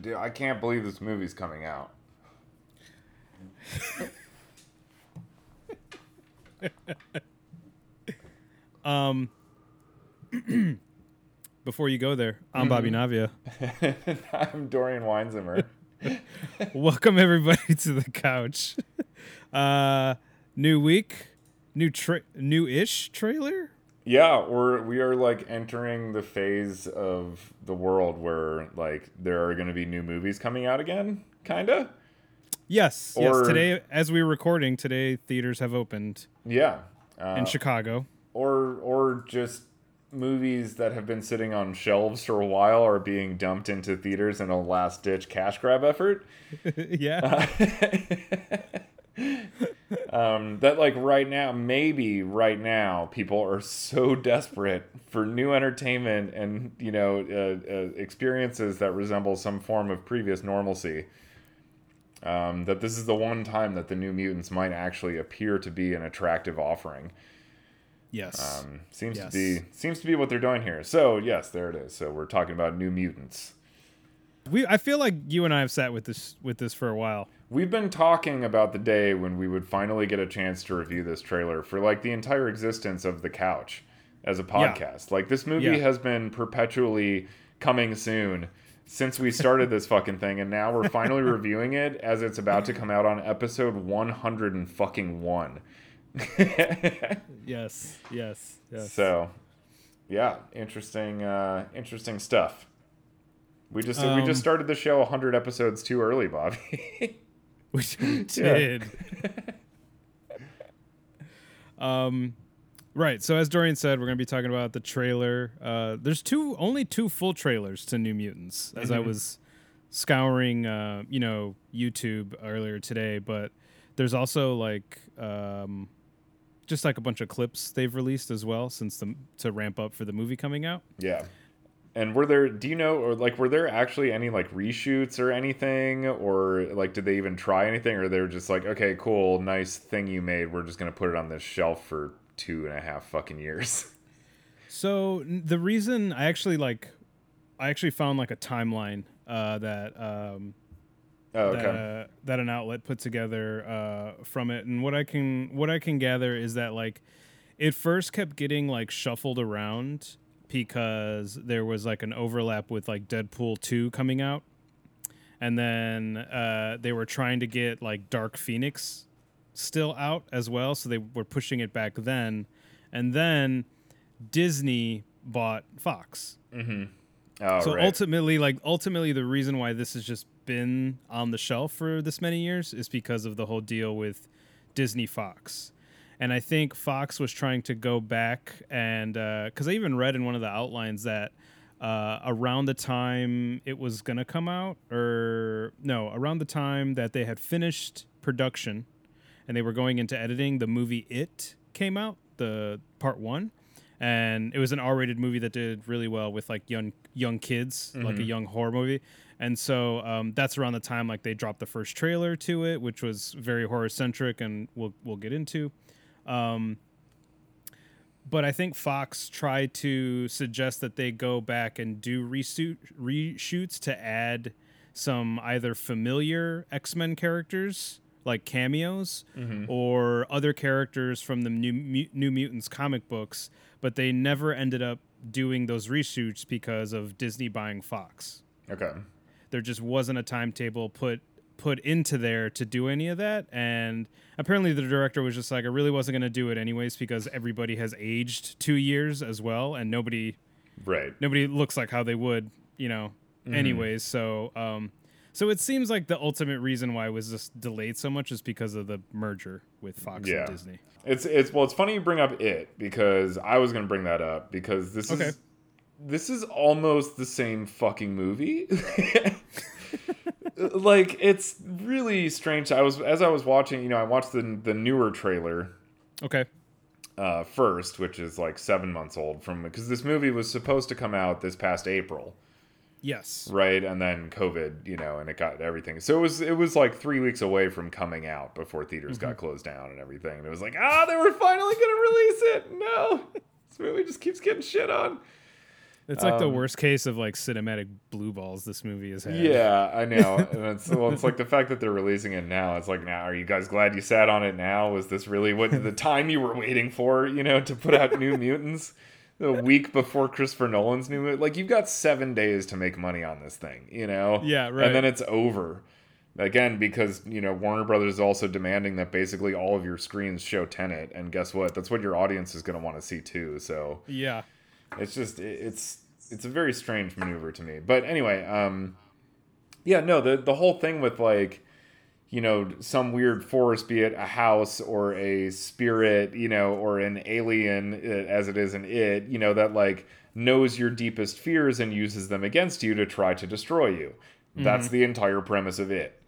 Dude, I can't believe this movie's coming out. um, before you go there, I'm Bobby Navia. I'm Dorian Weinzimmer. Welcome everybody to the couch. Uh, new week, new tra- new-ish trailer. Yeah, we're we are like entering the phase of the world where like there are going to be new movies coming out again, kinda. Yes, Or- yes. Today, as we're recording, today theaters have opened Yeah, uh, in Chicago. or or just movies that have been sitting on shelves for a while are being dumped into theaters in a last ditch cash grab effort. yeah, um, that like right now, maybe right now, people are so desperate for new entertainment and you know uh, uh, experiences that resemble some form of previous normalcy. Um, that this is the one time that the New Mutants might actually appear to be an attractive offering. yes. Um, seems Yes. to be seems to be what they're doing here. So yes, there it is. So we're talking about New Mutants. we. I feel like you and I have sat with this with this for a while. We've been talking about the day when we would finally get a chance to review this trailer for like the entire existence of the couch as a podcast. Like this movie Yeah. has been perpetually coming soon since we started this fucking thing and now we're finally reviewing it as it's about to come out on episode 100 and fucking 1. Yes, yes, yes. so, yeah, interesting uh interesting stuff. We just we Um, just started the show 100 episodes too early, Bobby. which we did. um, right. So as Dorian said, we're going to be talking about the trailer. Uh, there's two, only two full trailers to New Mutants. As I Mhm. was scouring, uh, you know, YouTube earlier today, but there's also like, um, just like a bunch of clips they've released as well since the to ramp up for the movie coming out. Yeah. And were there do you know or like were there actually any like reshoots or anything? Or like did they even try anything? Or they're just like okay cool nice thing you made. We're just gonna put it on this shelf for two and a half fucking years. So the reason I actually like, I actually found like a timeline uh, that um, oh that, uh, that an outlet put together uh, from it, and what I can what I can gather is that like it first kept getting like shuffled around because there was like an overlap with like Deadpool two coming out, and then uh, they were trying to get like Dark Phoenix still out as well, so they were pushing it back then, and then Disney bought Fox. oh So right ultimately, like ultimately, the reason why this has just been on the shelf for this many years is because of the whole deal with Disney Fox. And I think Fox was trying to go back and because I even read in one of the outlines that uh, around the time it was gonna come out, or no, around the time that they had finished production and they were going into editing, the movie It came out, the part one, and it was an R-rated movie that did really well with like young young kids, like a young horror movie. And so um, that's around the time like they dropped the first trailer to it, which was very horror centric, and we'll we'll get into. Um, but I think Fox tried to suggest that they go back and do reshoot, reshoots to add some either familiar X Men characters like cameos or other characters from the New, New Mutants comic books, but they never ended up doing those reshoots because of Disney buying Fox. okay There just wasn't a timetable put put into there to do any of that and apparently the director was just like I really wasn't going to do it anyways because everybody has aged 2 years as well and nobody right nobody looks like how they would, you know, anyways. So, um, so it seems like the ultimate reason why it was just delayed so much is because of the merger with Fox Yeah. and Disney. it's it's well it's funny you bring up it because I was gonna bring that up because this Okay. is this is almost the same fucking movie. like it's really strange. I was as I was watching, you know, I watched the the newer trailer Okay. uh, first, which is like seven months old from because this movie was supposed to come out this past April, Yes. right? And then COVID, you know, and it got everything. So it was it was like three weeks away from coming out before theaters got closed down and everything. And it was like, ah, they were finally gonna release it. No, this movie just keeps getting shit on. It's like the Um, worst case of like cinematic blue balls this movie has had. Yeah, I know. And it's well, it's like the fact that they're releasing it now. It's like, now, are you guys glad you sat on it now? Was this really what the time you were waiting for? You know, to put out New Mutants The week before Christopher Nolan's new movie? Like, you've got seven days to make money on this thing. You know? Yeah, right. And then it's over. Again, because you know Warner Brothers is also demanding that basically all of your screens show Tenet, and guess what? That's what your audience is going to want to see too. So Yeah. It's just it- it's it's a very strange maneuver to me. But anyway um yeah no the the whole thing with like you know some weird force be it a house or a spirit you know or an alien uh, as it is an it you know that like knows your deepest fears and uses them against you to try to destroy you. That's the entire premise of it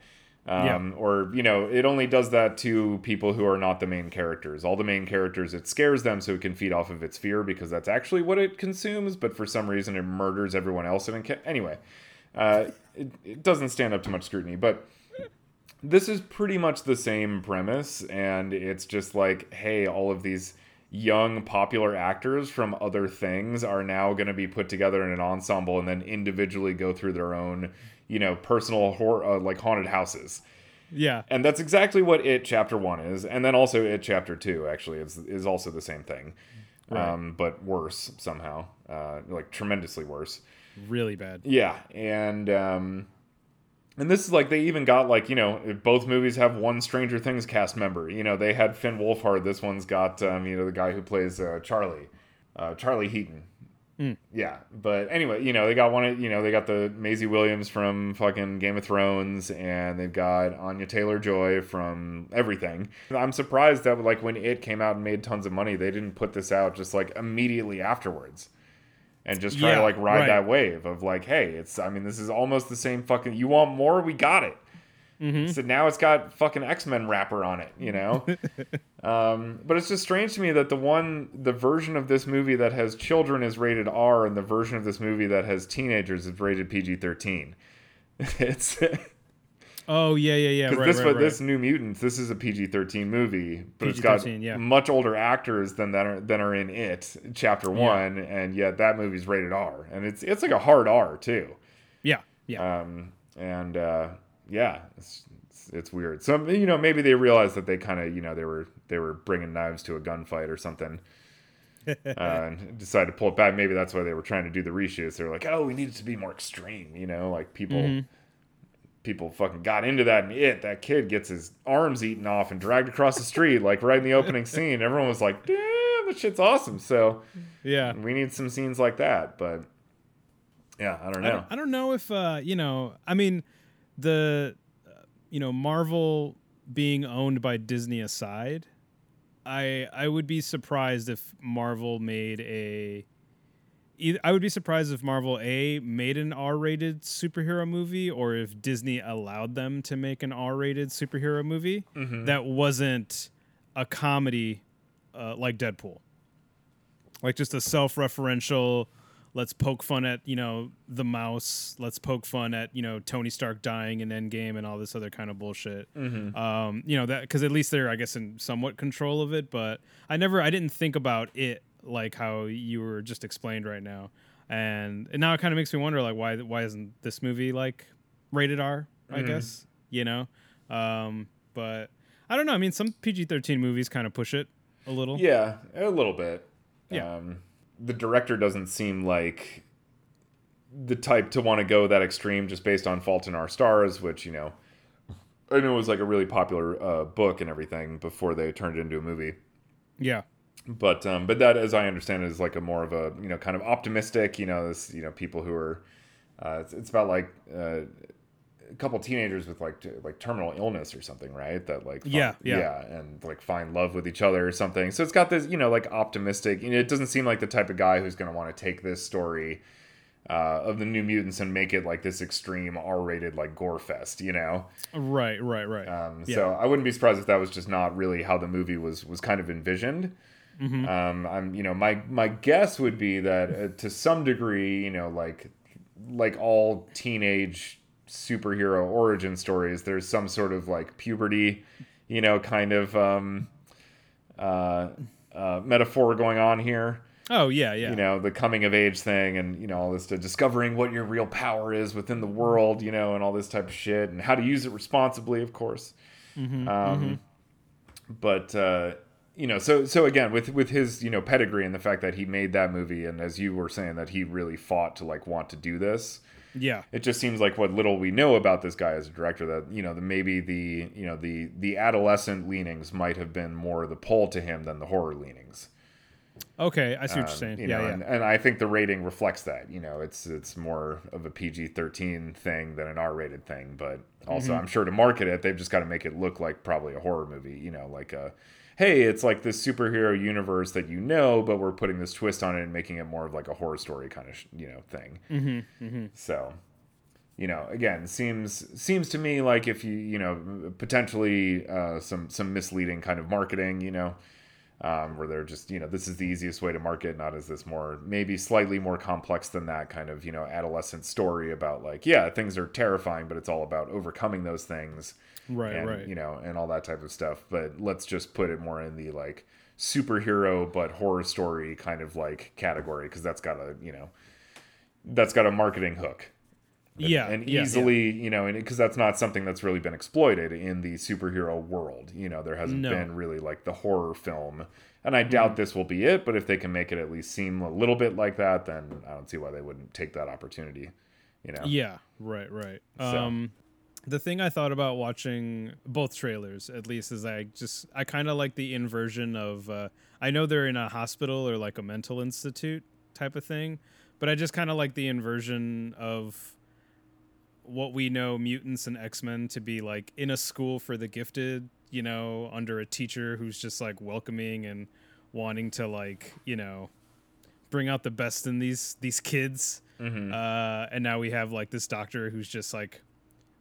um, or you know it only does that to people who are not the main characters. All the main characters it scares them so it can feed off of its fear because that's actually what it consumes but for some reason it murders everyone else and anyway uh, it, it doesn't stand up to much scrutiny. But this is pretty much the same premise and it's just like hey all of these young popular actors from other things are now going to be put together in an ensemble and then individually go through their own you know personal horror uh, like haunted houses Yeah. and that's exactly what it chapter 1 is and then also it chapter 2 actually is is also the same thing Right. um, but worse somehow uh, like tremendously worse Really bad. yeah, and um, and this is like they even got like you know both movies have one Stranger Things cast member. You know they had Finn Wolfhard. This one's got um, you know the guy who plays uh, Charlie, uh, Charlie Heaton. Hmm. Yeah, but anyway, you know they got one. of- You know they got the Maisie Williams from fucking Game of Thrones, and they've got Anya Taylor Joy from everything. I'm surprised that like when it came out and made tons of money, they didn't put this out just like immediately afterwards and just try Yeah, to like ride right. that wave of like, hey, it's I mean, this is almost the same fucking. You want more? We got it. Mm-hmm. So now it's got fucking X Men wrapper on it, you know. um, but it's just strange to me that the one, the version of this movie that has children is rated R, and the version of this movie that has teenagers is rated PG thirteen. It's Oh yeah, yeah, yeah. Right, this right, right. this New Mutants, this is a PG thirteen movie, but it's got yeah. much older actors than that are than are in it, Chapter One, and yet that movie's rated R, and it's it's like a hard R too. Yeah, yeah. Um, and uh, yeah, it's, it's it's weird. So you know, maybe they realized that they kind of you know they were they were bringing knives to a gunfight or something. uh, and decided to pull it back. Maybe that's why they were trying to do the reshoots. They were like, "Oh, we need it to be more extreme," you know, like people, Mm-hmm. people fucking got into that. And it, that kid gets his arms eaten off and dragged across the street, like right in the opening scene. Everyone was like, "Damn, this shit's awesome." So yeah. we need some scenes like that. But yeah, I don't I know. don't, I don't know if uh, you know. I mean, the uh, you know Marvel being owned by Disney aside, I I would be surprised if Marvel made a I would be surprised if Marvel a made an R-rated superhero movie, or if Disney allowed them to make an R-rated superhero movie Mm-hmm. that wasn't a comedy uh, like Deadpool, like just a self-referential let's poke fun at you know the mouse let's poke fun at you know tony stark dying in endgame and all this other kind of bullshit Mm-hmm. um you know that because at least they're i guess in somewhat control of it but i never i didn't think about it like how you were just explained right now and, and now it kind of makes me wonder like why why isn't this movie like rated r I Mhm. guess you know um but i don't know i mean some pg-13 movies kind of push it a little Yeah, a little bit. Yeah. Um, the director doesn't seem like the type to want to go that extreme just based on Fault in Our Stars, which, you know, I know was like a really popular uh, book and everything before they turned it into a movie. yeah But um, but that, as I understand, it, is like a more of a you know kind of optimistic. You know, this you know people who are. Uh, it's, it's about like uh, a couple teenagers with like t- like terminal illness or something, right? That like fin- Yeah, yeah. yeah, and like find love with each other or something. So it's got this you know like optimistic. You know, it doesn't seem like the type of guy who's going to want to take this story. Uh, of the New Mutants and make it like this extreme R-rated like gore fest, you know. right right right Um, Yeah. So I wouldn't be surprised if that was just not really how the movie was was kind of envisioned. Mm-hmm. Um, I'm, you know, my my guess would be that uh, to some degree, you know, like like all teenage superhero origin stories, there's some sort of like puberty, you know, kind of um, uh, uh, metaphor going on here. Oh yeah, yeah. you know the coming of age thing and you know all this to discovering what your real power is within the world you know and all this type of shit and how to use it responsibly of course um, but uh, you know so so again with with his you know pedigree and the fact that he made that movie and as you were saying that he really fought to like want to do this yeah. it just seems like what little we know about this guy as a director that you know the maybe the you know the the adolescent leanings might have been more the pull to him than the horror leanings Okay, I see what you're um, saying. you yeah, know, yeah. And, and I think the rating reflects that. You know, it's it's more of a PG thirteen thing than an R rated thing. But also, Mm-hmm. I'm sure to market it, they've just got to make it look like probably a horror movie. You know, like a hey, it's like this superhero universe that you know, but we're putting this twist on it and making it more of like a horror story kind of sh- you know thing. Mm-hmm, mm-hmm. So, you know, again, seems seems to me like if you you know potentially uh, some some misleading kind of marketing. You know um, where they're just you know this is the easiest way to market not as this more maybe slightly more complex than that kind of you know adolescent story about like yeah things are terrifying but it's all about overcoming those things Right, and right. you know and all that type of stuff but let's just put it more in the like superhero but horror story kind of like category because that's got a you know that's got a marketing hook and, Yeah, and yeah, yeah. easily you know and because that's not something that's really been exploited in the superhero world you know there hasn't No. been really like the horror film and i Mm. doubt this will be it but if they can make it at least seem a little bit like that then i don't see why they wouldn't take that opportunity you know Yeah, right, right. So- Um the thing I thought about watching both trailers at least is I just I kind of like the inversion of uh I know they're in a hospital or like a mental institute type of thing, but I just kind of like the inversion of what we know mutants and X-Men to be like in a school for the gifted, you know, under a teacher who's just like welcoming and wanting to like, you know, bring out the best in these these kids. Mhm. Uh, and now we have like this doctor who's just like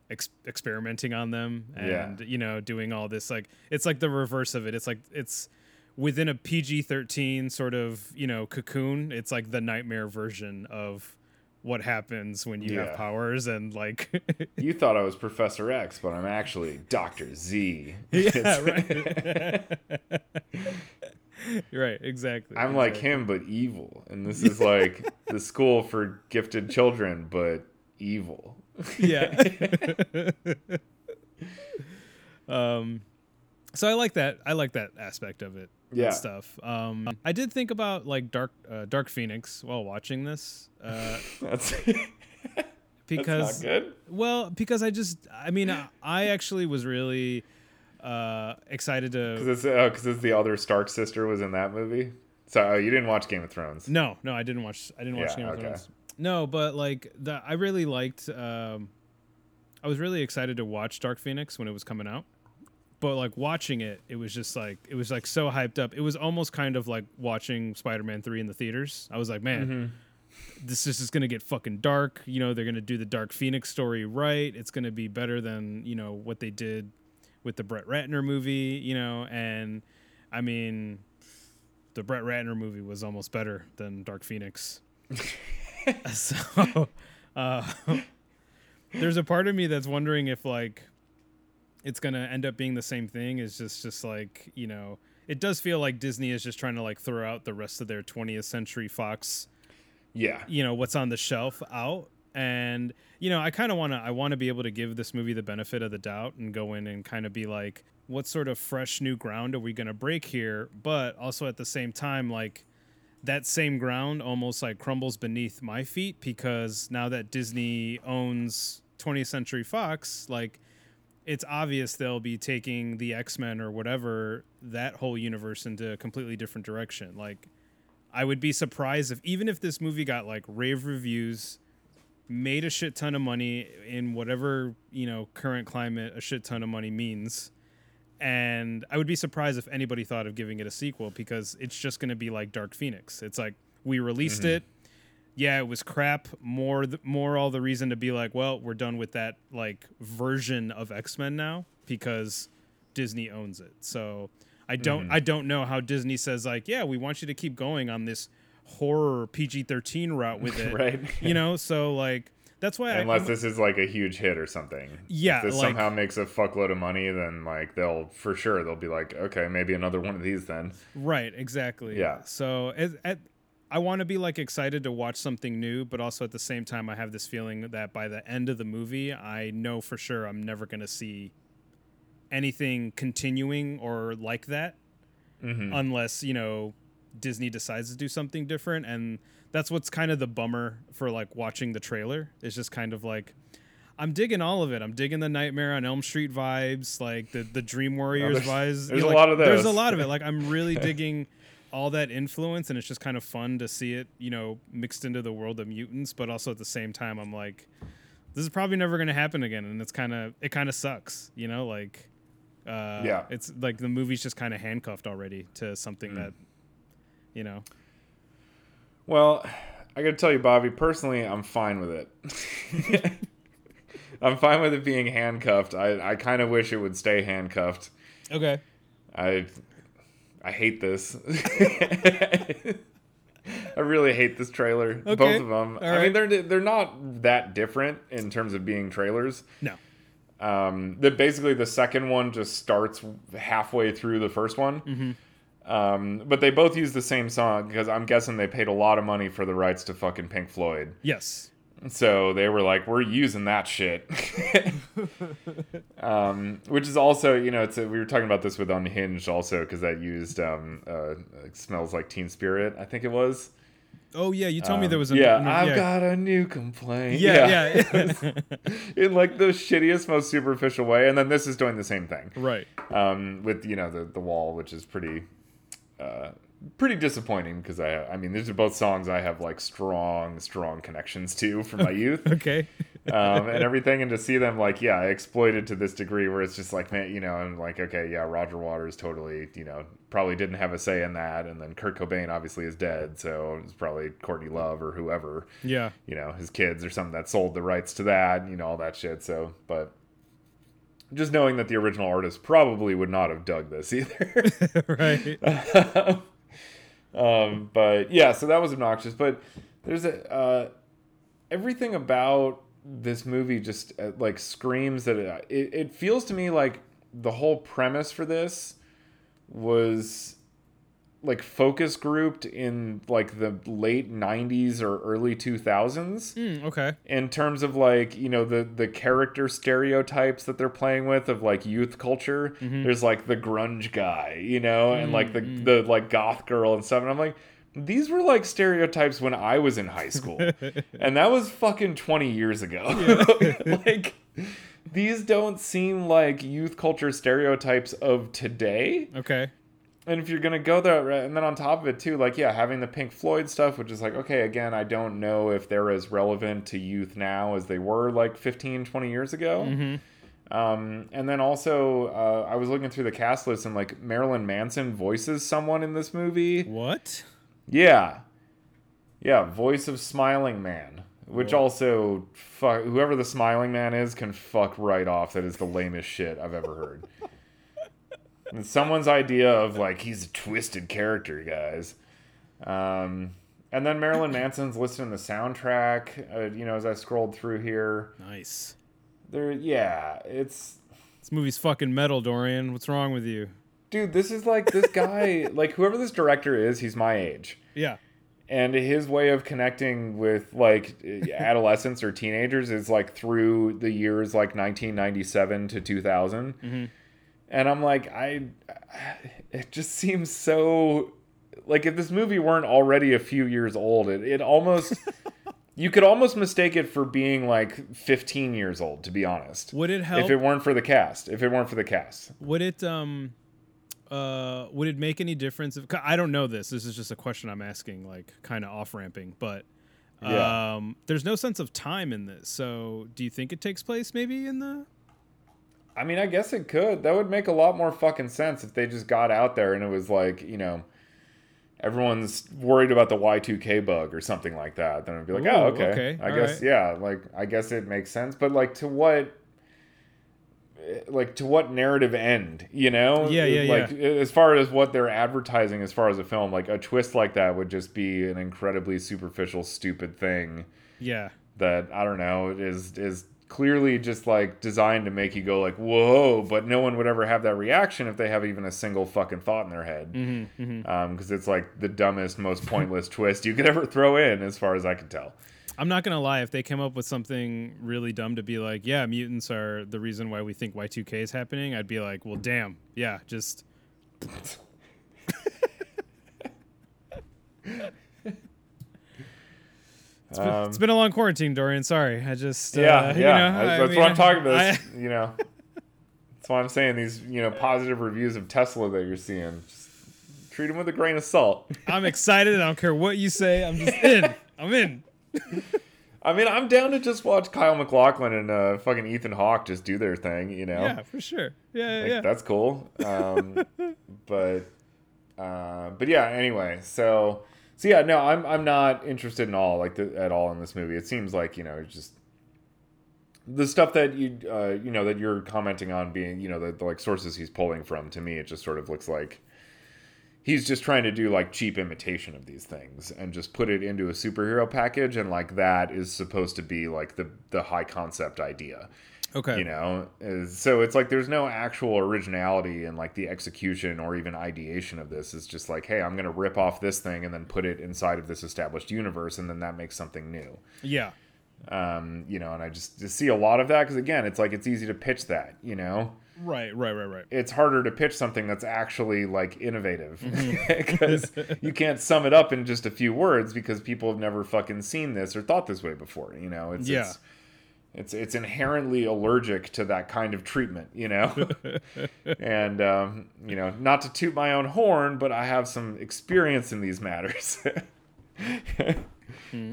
ex- experimenting on them and you know doing all this like it's like the reverse of it. It's like it's within a PG thirteen sort of you know cocoon. It's like the nightmare version of what happens when you Yeah. have powers and like you thought i was professor x but i'm actually dr z yeah right right exactly i'm like him but evil and this is like the school for gifted children but evil yeah. um, so I like that. I like that aspect of it. and Yeah. Stuff. Um, I did think about like Dark uh, Dark Phoenix while watching this. Uh, that's because that's not good well, because I just I mean I, I actually was really uh excited to Because it's oh, 'cause it's the other Stark sister was in that movie. So oh, you didn't watch Game of Thrones. No, no, I didn't watch. I didn't watch Yeah, Game of okay. Thrones. No, but like the, I really liked. Um, I was really excited to watch Dark Phoenix when it was coming out, but like watching it, it was just like it was like so hyped up. It was almost kind of like watching Spider Man three in the theaters. I was like, man, Mm-hmm. this is just gonna get fucking dark. You know, they're gonna do the Dark Phoenix story right. It's gonna be better than you know what they did with the Brett Ratner movie. You know, and I mean, the Brett Ratner movie was almost better than Dark Phoenix. so, uh, there's a part of me that's wondering if like it's gonna end up being the same thing. It's just just like you know, it does feel like Disney is just trying to like throw out the rest of their 20th Century Fox Yeah. you know what's on the shelf out and you know i kind of want to i want to be able to give this movie the benefit of the doubt and go in and kind of be like what sort of fresh new ground are we going to break here but also at the same time like that same ground almost like crumbles beneath my feet because now that disney owns 20th century fox like it's obvious they'll be taking the x-men or whatever that whole universe into a completely different direction like I would be surprised if even if this movie got like rave reviews, made a shit ton of money in whatever, you know, current climate a shit ton of money means. And I would be surprised if anybody thought of giving it a sequel because it's just going to be like Dark Phoenix. It's like we released mm-hmm. it. Yeah, it was crap. More th- more all the reason to be like, well, we're done with that like version of X-Men now because Disney owns it. So I don't mm-hmm. I don't know how Disney says like, yeah, we want you to keep going on this horror PG-13 route with it. Right. You know, so like that's why Unless I this is like a huge hit or something. Yeah, If this like- somehow makes a fuckload of money, then like they'll for sure they'll be like, okay, maybe another one of these then. right, exactly. Yeah. So at, at I want to be like excited to watch something new, but also at the same time, I have this feeling that by the end of the movie, I know for sure I'm never going to see anything continuing or like that Mhm. unless, you know, Disney decides to do something different. And that's what's kind of the bummer for like watching the trailer. It's just kind of like, I'm digging all of it. I'm digging the Nightmare on Elm Street vibes, like the the Dream Warriors there's- vibes. there's a lot of those. There's a lot of it. Like I'm really digging all that influence, and it's just kind of fun to see it, you know, mixed into the world of mutants. But also at the same time, I'm like, this is probably never going to happen again, and it's kind of it kind of sucks, you know, like. Uh, Yeah. it's like the movie's just kind of handcuffed already to something Mm. that, you know, Well, I got to tell you, Bobby. Personally, I'm fine with it. I'm fine with it being handcuffed. I, I kind of wish it would stay handcuffed. okay, I I hate this. I really hate this trailer. Both of them. All I right. mean, they're they're not that different in terms of being trailers. no, Um, the basically the second one just starts halfway through the first one. Mm-hmm. Um, but they both use the same song because I'm guessing they paid a lot of money for the rights to fucking Pink Floyd. yes, So they were like, "We're using that shit," um, which is also, you know, it's a, we were talking about this with Unhinged also because that used um, uh, smells like Teen Spirit, I think it was. oh yeah, you told me Um, there was a yeah, no- I've yeah. got a new complaint. yeah, yeah, in like the shittiest, most superficial way, and then this is doing the same thing right. um, with you know the the wall, which is pretty. Uh, pretty disappointing because I I mean these are both songs I have like strong strong connections to from my youth Okay. um, and everything, and to see them like yeah exploited to this degree where it's just like man you know I'm like okay yeah Roger Waters totally you know probably didn't have a say in that, and then Kurt Cobain obviously is dead, so it's probably Courtney Love or whoever Yeah. you know his kids or something that sold the rights to that you know all that shit so but just knowing that the original artist probably would not have dug this either right. um but yeah so that was obnoxious but there's a uh everything about this movie just uh, like screams that it, it it feels to me like the whole premise for this was like focus grouped in like the late 90s or early 2000s Mm, okay. in terms of like you know the the character stereotypes that they're playing with of like youth culture. Mm-hmm. There's like the grunge guy you know and like the mm, the mm. like goth girl and stuff. And i'm like these were like stereotypes when i was in high school. And that was fucking 20 years ago. Like these don't seem like youth culture stereotypes of today. Okay. And if you're gonna go there, and then on top of it too, like yeah, having the Pink Floyd stuff, which is like okay, again, I don't know if they're as relevant to youth now as they were like 15, 20 years ago. Mm-hmm. Um, and then also, uh, I was looking through the cast list, and like Marilyn Manson voices someone in this movie. What? Yeah, yeah, voice of Smiling Man. Which also, fuck, whoever the Smiling Man is can fuck right off. That is the lamest shit I've ever heard. And someone's idea of like he's a twisted character, guys. Um, and then Marilyn Manson's listed in the soundtrack. Uh, you know, as I scrolled through here, Nice. there, yeah, it's This movie's fucking metal, Dorian. What's wrong with you? dude. This is like this guy, like whoever this director is, he's my age. Yeah. and his way of connecting with like adolescents or teenagers is like through the years like 1997 to 2000 Mhm. And i'm like i it just seems so like if this movie weren't already a few years old it, it almost you could almost mistake it for being like 15 years old to be honest Would it help? if it weren't for the cast if it weren't for the cast would it um uh would it make any difference If I don't know this. This is just a question I'm asking, like kind of off ramping, but Yeah. um there's no sense of time in this. So do you think it takes place maybe in the I mean, I guess it could. That would make a lot more fucking sense if they just got out there and it was like, you know, everyone's worried about the Y2K bug or something like that. Then it'd be like, oh, Ooh, oh, okay. okay, I all guess, right. yeah, like, I guess it makes sense. But, like, to what. Like to what narrative end, you know? Yeah, yeah, Like as far as what they're advertising, as far as a film, like a twist like that would just be an incredibly superficial, stupid thing Yeah. that I don't know is is clearly just like designed to make you go like whoa but no one would ever have that reaction if they have even a single fucking thought in their head Mm-hmm, mm-hmm. um because it's like the dumbest most pointless twist you could ever throw in as far as i can tell I'm not gonna lie. If they came up with something really dumb to be like, yeah, mutants are the reason why we think Y2K is happening, I'd be like, well, damn, yeah, just. It's been, Um, it's been a long quarantine, Dorian. Sorry, I just uh, yeah you yeah know, I- I that's mean, what i'm talking about I- you know that's why i'm saying these you know positive reviews of tesla that you're seeing just treat them with a grain of salt I'm excited. I don't care what you say. I'm just in. I'm in. I mean, I'm down to just watch Kyle MacLachlan and uh, fucking Ethan Hawke just do their thing, you know? Yeah, for sure. Yeah, Like, yeah. That's cool. Um, but, uh, but yeah. Anyway, so so yeah, no, I'm I'm not interested in all like the, at all in this movie. It seems like you know it's just the stuff that you uh, you know that you're commenting on being you know the, the like sources he's pulling from. To me, it just sort of looks like he's just trying to do like cheap imitation of these things and just put it into a superhero package and like that is supposed to be like the the high concept idea Okay. you know so it's like there's no actual originality in like the execution or even ideation of this it's just like hey i'm gonna rip off this thing and then put it inside of this established universe and then that makes something new Yeah. um you know and i just, just see a lot of that because again it's like it's easy to pitch that you know Right. Right. Right. Right. it's harder to pitch something that's actually like innovative because you can't sum it up in just a few words because people have never fucking seen this or thought this way before you know it's Yeah. it's, it's it's inherently allergic to that kind of treatment you know and um, you know not to toot my own horn but i have some experience in these matters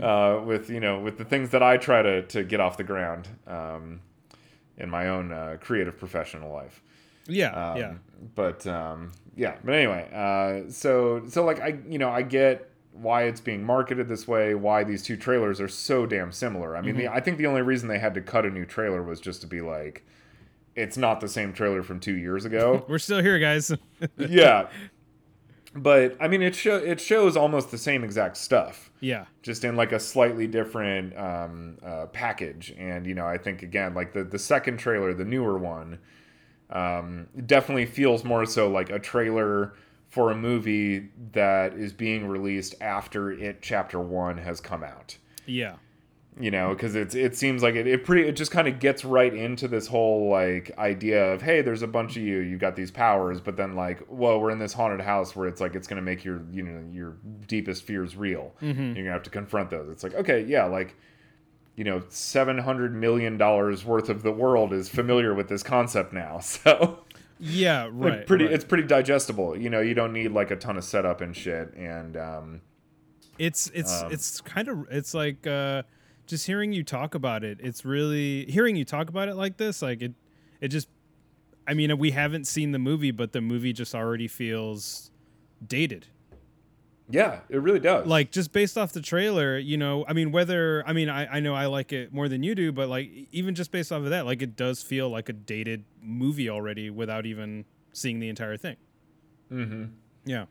uh, with you know with the things that i try to to get off the ground um, in my own uh, creative professional life Yeah. um, yeah. But um, yeah. But anyway, uh, so so like I you know I get why it's being marketed this way. Why these two trailers are so damn similar. I mean, the, I think the only reason they had to cut a new trailer was just to be like, it's not the same trailer from two years ago. We're still here, guys. yeah. But I mean, it show it shows almost the same exact stuff yeah. just in like a slightly different um, uh, package. And you know, I think again, like the the second trailer, the newer one, um, definitely feels more so like a trailer for a movie that is being released after it chapter one has come out. Yeah. You know, because it's it seems like it, it pretty it just kind of gets right into this whole like idea of hey, there's a bunch of you, you've got these powers, but then like, whoa, we're in this haunted house where it's like it's gonna make your you know your deepest fears real. Mm-hmm. You're gonna have to confront those. It's like okay, yeah, like you know, seven hundred million dollars worth of the world is familiar with this concept now, so Yeah. like, Right. pretty right. it's pretty digestible. You know, you don't need like a ton of setup and shit, and um, it's it's Um, it's kind of it's like uh just hearing you talk about it it's really hearing you talk about it like this like it it just i mean we haven't seen the movie but the movie just already feels dated yeah, it really does. like just based off the trailer you know i mean whether i mean I, I know i like it more than you do but like even just based off of that like it does feel like a dated movie already without even seeing the entire thing mm-hmm. yeah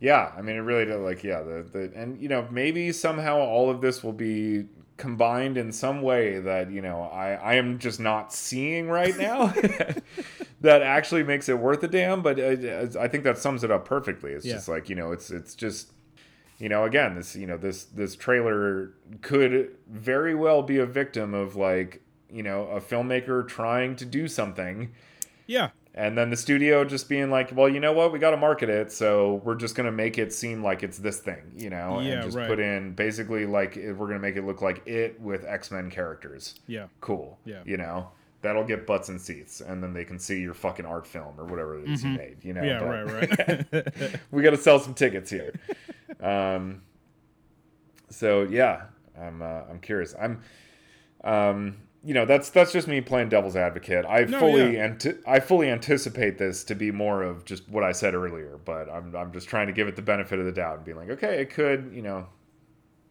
Yeah, I mean, it really does. Like, yeah, the, the and you know maybe somehow all of this will be combined in some way that you know I I am just not seeing right now. that actually makes it worth a damn. But uh, I think that sums it up perfectly. It's Yeah. just like you know, it's it's just you know again this you know this this trailer could very well be a victim of like you know a filmmaker trying to do something yeah and then the studio just being like, well, you know what? We got to market it. So we're just going to make it seem like it's this thing, you know? Yeah, and just right. put in basically like we're going to make it look like it with X Men characters. yeah Cool. Yeah. You know? That'll get butts and seats. And then they can see your fucking art film or whatever it is you made, you know? Mm-hmm. yeah But- right right we got to sell some tickets here. um, so yeah, I'm uh, I'm curious. I'm um, you know that's that's just me playing devil's advocate. I No, fully yeah. anti- I fully anticipate this to be more of just what I said earlier, but I'm I'm just trying to give it the benefit of the doubt and be like, okay, it could, you know,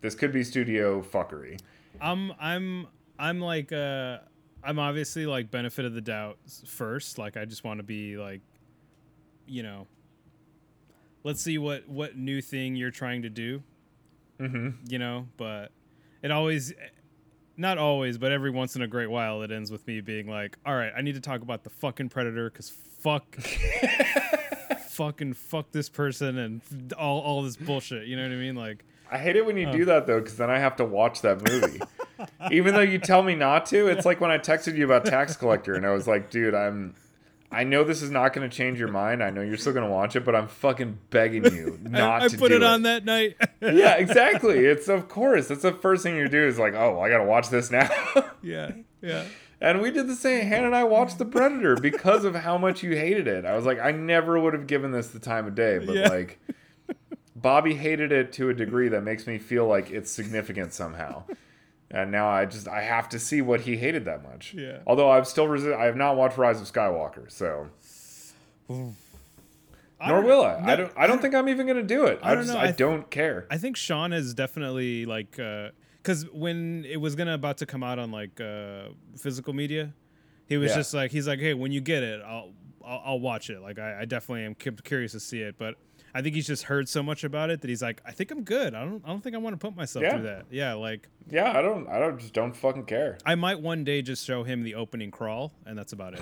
this could be studio fuckery. I'm I'm I'm like uh I'm obviously like benefit of the doubt first. Like I just want to be like you know let's see what what new thing you're trying to do, Mm-hmm. you know, but it always not always, but every once in a great while, it ends with me being like, "All right, I need to talk about the fucking predator because fuck, fucking fuck this person and all all this bullshit." You know what I mean? Like, I hate it when you do that though, because then I have to watch that movie. Even though you tell me not to, it's like when I texted you about Tax Collector, and I was like, "Dude, I'm." I know this is not going to change your mind. I know you're still going to watch it, but I'm fucking begging you not I, I to put do it on that night. yeah, exactly. It's of course. That's the first thing you do is like, oh, I got to watch this now. yeah, yeah. And we did the same. Hannah and I watched The Predator because of how much you hated it. I was like, I never would have given this the time of day, but Yeah. like, Bobby hated it to a degree that makes me feel like it's significant somehow. And now I just I have to see what he hated that much. Yeah. Although I've still resi- I have not watched Rise of Skywalker, so nor will I. I don't. I don't think I'm even gonna do it. I, I don't just know. I, I th- don't care. I think Sean is definitely like because when it was gonna about to come out on like uh, physical media, he was Yeah. just like he's like, hey, when you get it, I'll I'll, I'll watch it. Like I, I definitely am curious to see it, but I think he's just heard so much about it that he's like, I think I'm good. I don't I don't think I want to put myself Yeah. through that. Yeah, like Yeah, I don't. I don't. Just don't fucking care. I might one day just show him the opening crawl, and that's about it.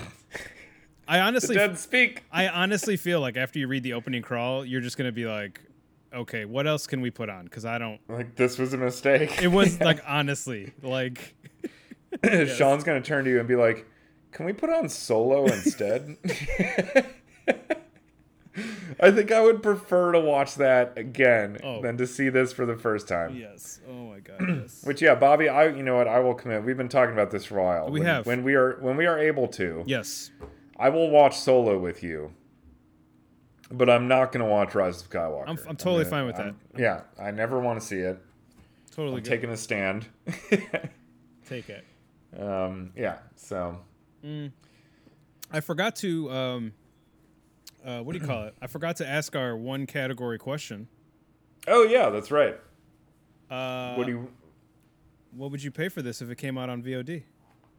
I honestly, dead speak. I honestly feel like after you read the opening crawl, you're just gonna be like, okay, what else can we put on? Because I don't. Like this was a mistake. It was like honestly, like Sean's gonna turn to you and be like, "Can we put on Solo instead?" I think I would prefer to watch that again Oh. than to see this for the first time. yes. Oh my god. Yes. Which yeah, Bobby, I you know what I will commit. We've been talking about this for a while. We when, have. when we are when we are able to. yes. I will watch Solo with you, but I'm not gonna watch Rise of Skywalker. I'm- I'm totally gonna- fine with I'm- Yeah, I never want to see it. Totally I'm taking a stand. Take it. um, yeah, so I forgot to um, uh, what do you call it? I forgot to ask our one category question. oh yeah, that's right. Uh, What do you? what would you pay for this if it came out on VOD?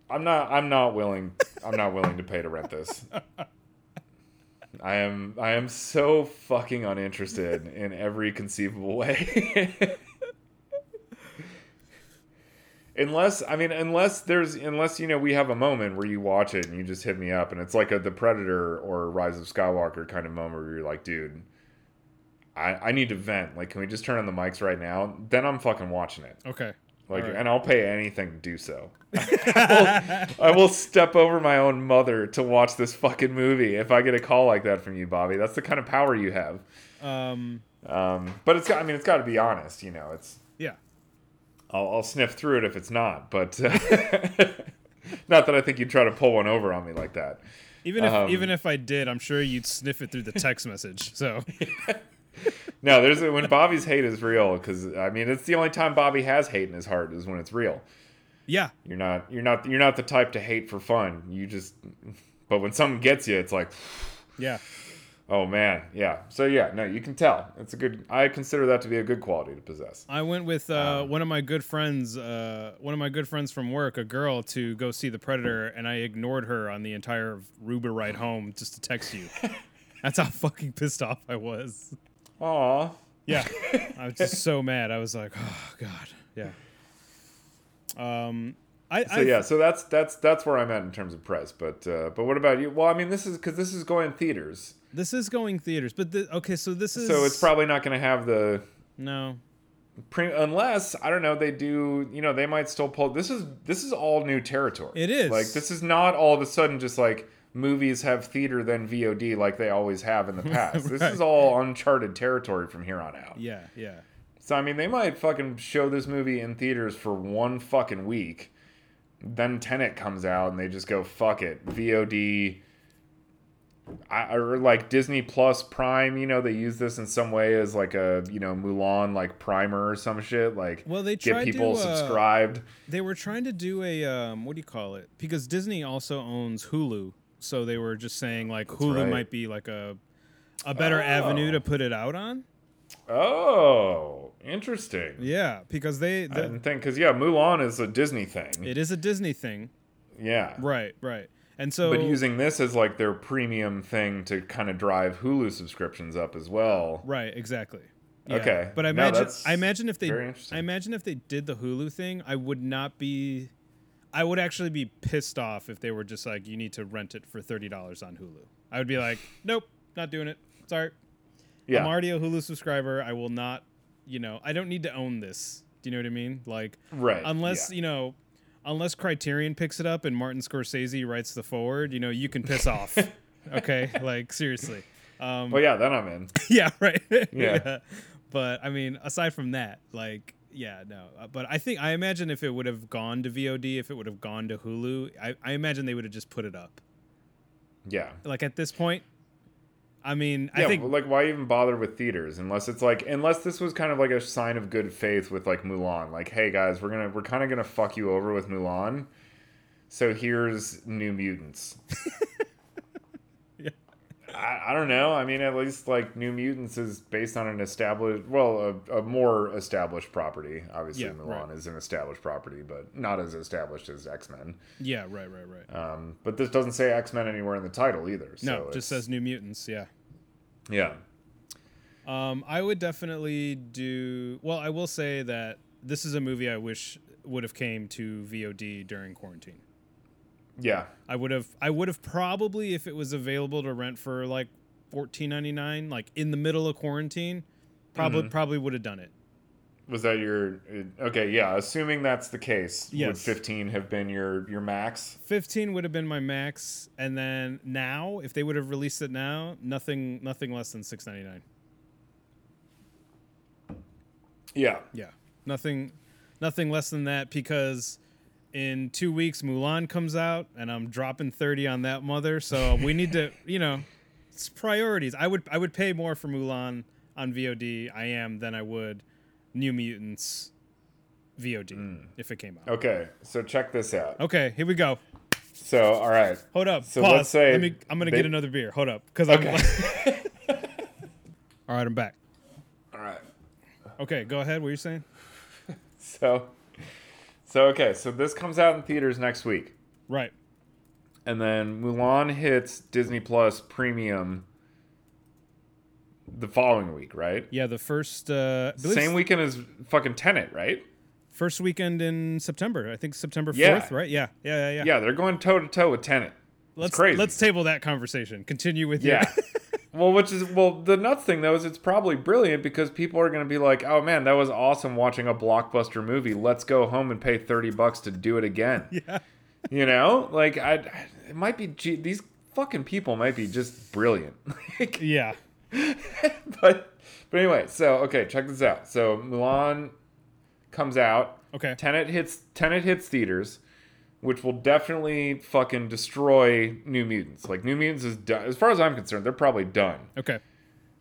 I'm not. I'm not willing. I'm not willing to pay to rent this. I am. I am so fucking uninterested in every conceivable way. unless I mean, unless there's, unless you know, we have a moment where you watch it and you just hit me up, and it's like a the Predator or Rise of Skywalker kind of moment where you're like, dude. I, I need to vent. Like, can we just turn on the mics right now? Then I'm fucking watching it. Okay. Like, Alright. and I'll pay anything to do so. I, will, I will step over my own mother to watch this fucking movie if I get a call like that from you, Bobby. That's the kind of power you have. Um, Um, but it's got. I mean, it's got to be honest. You know, it's. I'll, I'll sniff through it if it's not. But uh, not that I think you'd try to pull one over on me like that. Even if Um, even if I did, I'm sure you'd sniff it through the text message. So No, there's a, when Bobby's hate is real because I mean it's the only time Bobby has hate in his heart is when it's real. yeah, You're not you're not you're not the type to hate for fun. You just but when something gets you, it's like, yeah. Oh man, yeah. So yeah, no, you can tell. It's a good. I consider that to be a good quality to possess. I went with uh, one of my good friends, uh, one of my good friends from work, a girl, to go see The Predator, and I ignored her on the entire Uber ride home just to text you. That's how fucking pissed off I was. Aw, Yeah, I was just so mad. I was like, oh god, yeah. Um, I, So I yeah, so that's that's that's where I'm at in terms of price. But uh, but what about you? Well, I mean, this is because this is going theaters, this is going theaters, but the, okay, so this is so it's probably not going to have the no. pre- unless I don't know they do. You know, they might still pull. This is this is all new territory. It is. like this is not all of a sudden just like movies have theater then VOD like they always have in the past. This is all uncharted territory from here on out. Yeah, yeah. So I mean, they might fucking show this movie in theaters for one fucking week. Then Tenet comes out and they just go fuck it VOD. I, or like Disney Plus Prime, you know, they use this in some way as like a you know Mulan like primer or some shit. Like Well, they get people to, uh, subscribed. They were trying to do a um, what do you call it? Because Disney also owns Hulu, so they were just saying like Hulu right. might be like a a better avenue Oh. to put it out on. Oh, interesting. Yeah, because they, I didn't think because yeah, Mulan is a Disney thing. it is a Disney thing, yeah, right? Right. And so but using this as like their premium thing to kind of drive Hulu subscriptions up as well. right, exactly. Yeah, Okay. But I imagine that's I imagine if they. I imagine if they did the Hulu thing, I would not be I would actually be pissed off if they were just like you need to rent it for $30 on Hulu. I would be like, "Nope, not doing it. Sorry. Yeah. I'm already a Hulu subscriber. I will not, you know, I don't need to own this." Do you know what I mean? Like right. unless, yeah. you know, unless Criterion picks it up and Martin Scorsese writes the foreword, you know, you can piss off. Okay? Like seriously. Um Well, yeah, then I'm in. yeah, right. Yeah. But I mean, aside from that, like, yeah, no. Uh, But I think I imagine if it would have gone to VOD, if it would have gone to Hulu, I, I imagine they would have just put it up. Yeah. Like at this point, I mean, Yeah, I think like why even bother with theaters unless it's like unless this was kind of like a sign of good faith with like Mulan, like hey guys, we're gonna we're kind of gonna fuck you over with Mulan, so here's New Mutants. I, I don't know. I mean, at least like New Mutants is based on an established, well, a, a more established property. Obviously, Yeah, Mulan right. is an established property, but not as established as X Men. yeah, right, right, right. Um, but this doesn't say X Men anywhere in the title either. So no, it just says New Mutants. Yeah. yeah. Um, I would definitely do. Well, I will say that this is a movie I wish would have came to VOD during quarantine. Yeah. I would have I would have probably if it was available to rent for like fourteen ninety nine, like in the middle of quarantine, probably Mm-hmm. probably would have done it. Was that your okay? Yeah, assuming that's the case, would fifteen have been your your max? Fifteen would have been my max, and then now, if they would have released it now, nothing nothing less than six ninety nine. Yeah, Yeah, nothing nothing less than that because in two weeks Mulan comes out, and I'm dropping thirty on that mother. So we need to, you know, it's priorities. I would I would pay more for Mulan on VOD. I am than I would New Mutants VOD hmm. if it came out. Okay, so check this out. Okay, here we go. So, all right. Hold up. So Pause. let's say Let me, I'm gonna they- get another beer. Hold up, because I'm. Okay. All right, I'm back. all right. Okay, go ahead. What are you saying? So, so okay. So this comes out in theaters next week, Right. and then Mulan hits Disney Plus Premium the following week, right? Yeah, the first uh, Same weekend as fucking Tenet, right? first weekend in September. I think September 4th, Yeah. right? Yeah. Yeah, yeah, yeah. Yeah, they're going toe to toe with Tenet. let's crazy. let's table that conversation. Continue with Yeah. well, which is well, the nuts thing though is it's probably brilliant because people are going to be like, "Oh man, that was awesome watching a blockbuster movie. Let's go home and pay thirty bucks to do it again." Yeah. You know, like I, it might be gee, these fucking people might be just brilliant. Like, Yeah. but but anyway, so okay, check this out. So Mulan comes out. Okay. Tenet hits Tenet hits theaters, which will definitely fucking destroy New Mutants. Like New Mutants is done. As far as I'm concerned, they're probably done. Okay.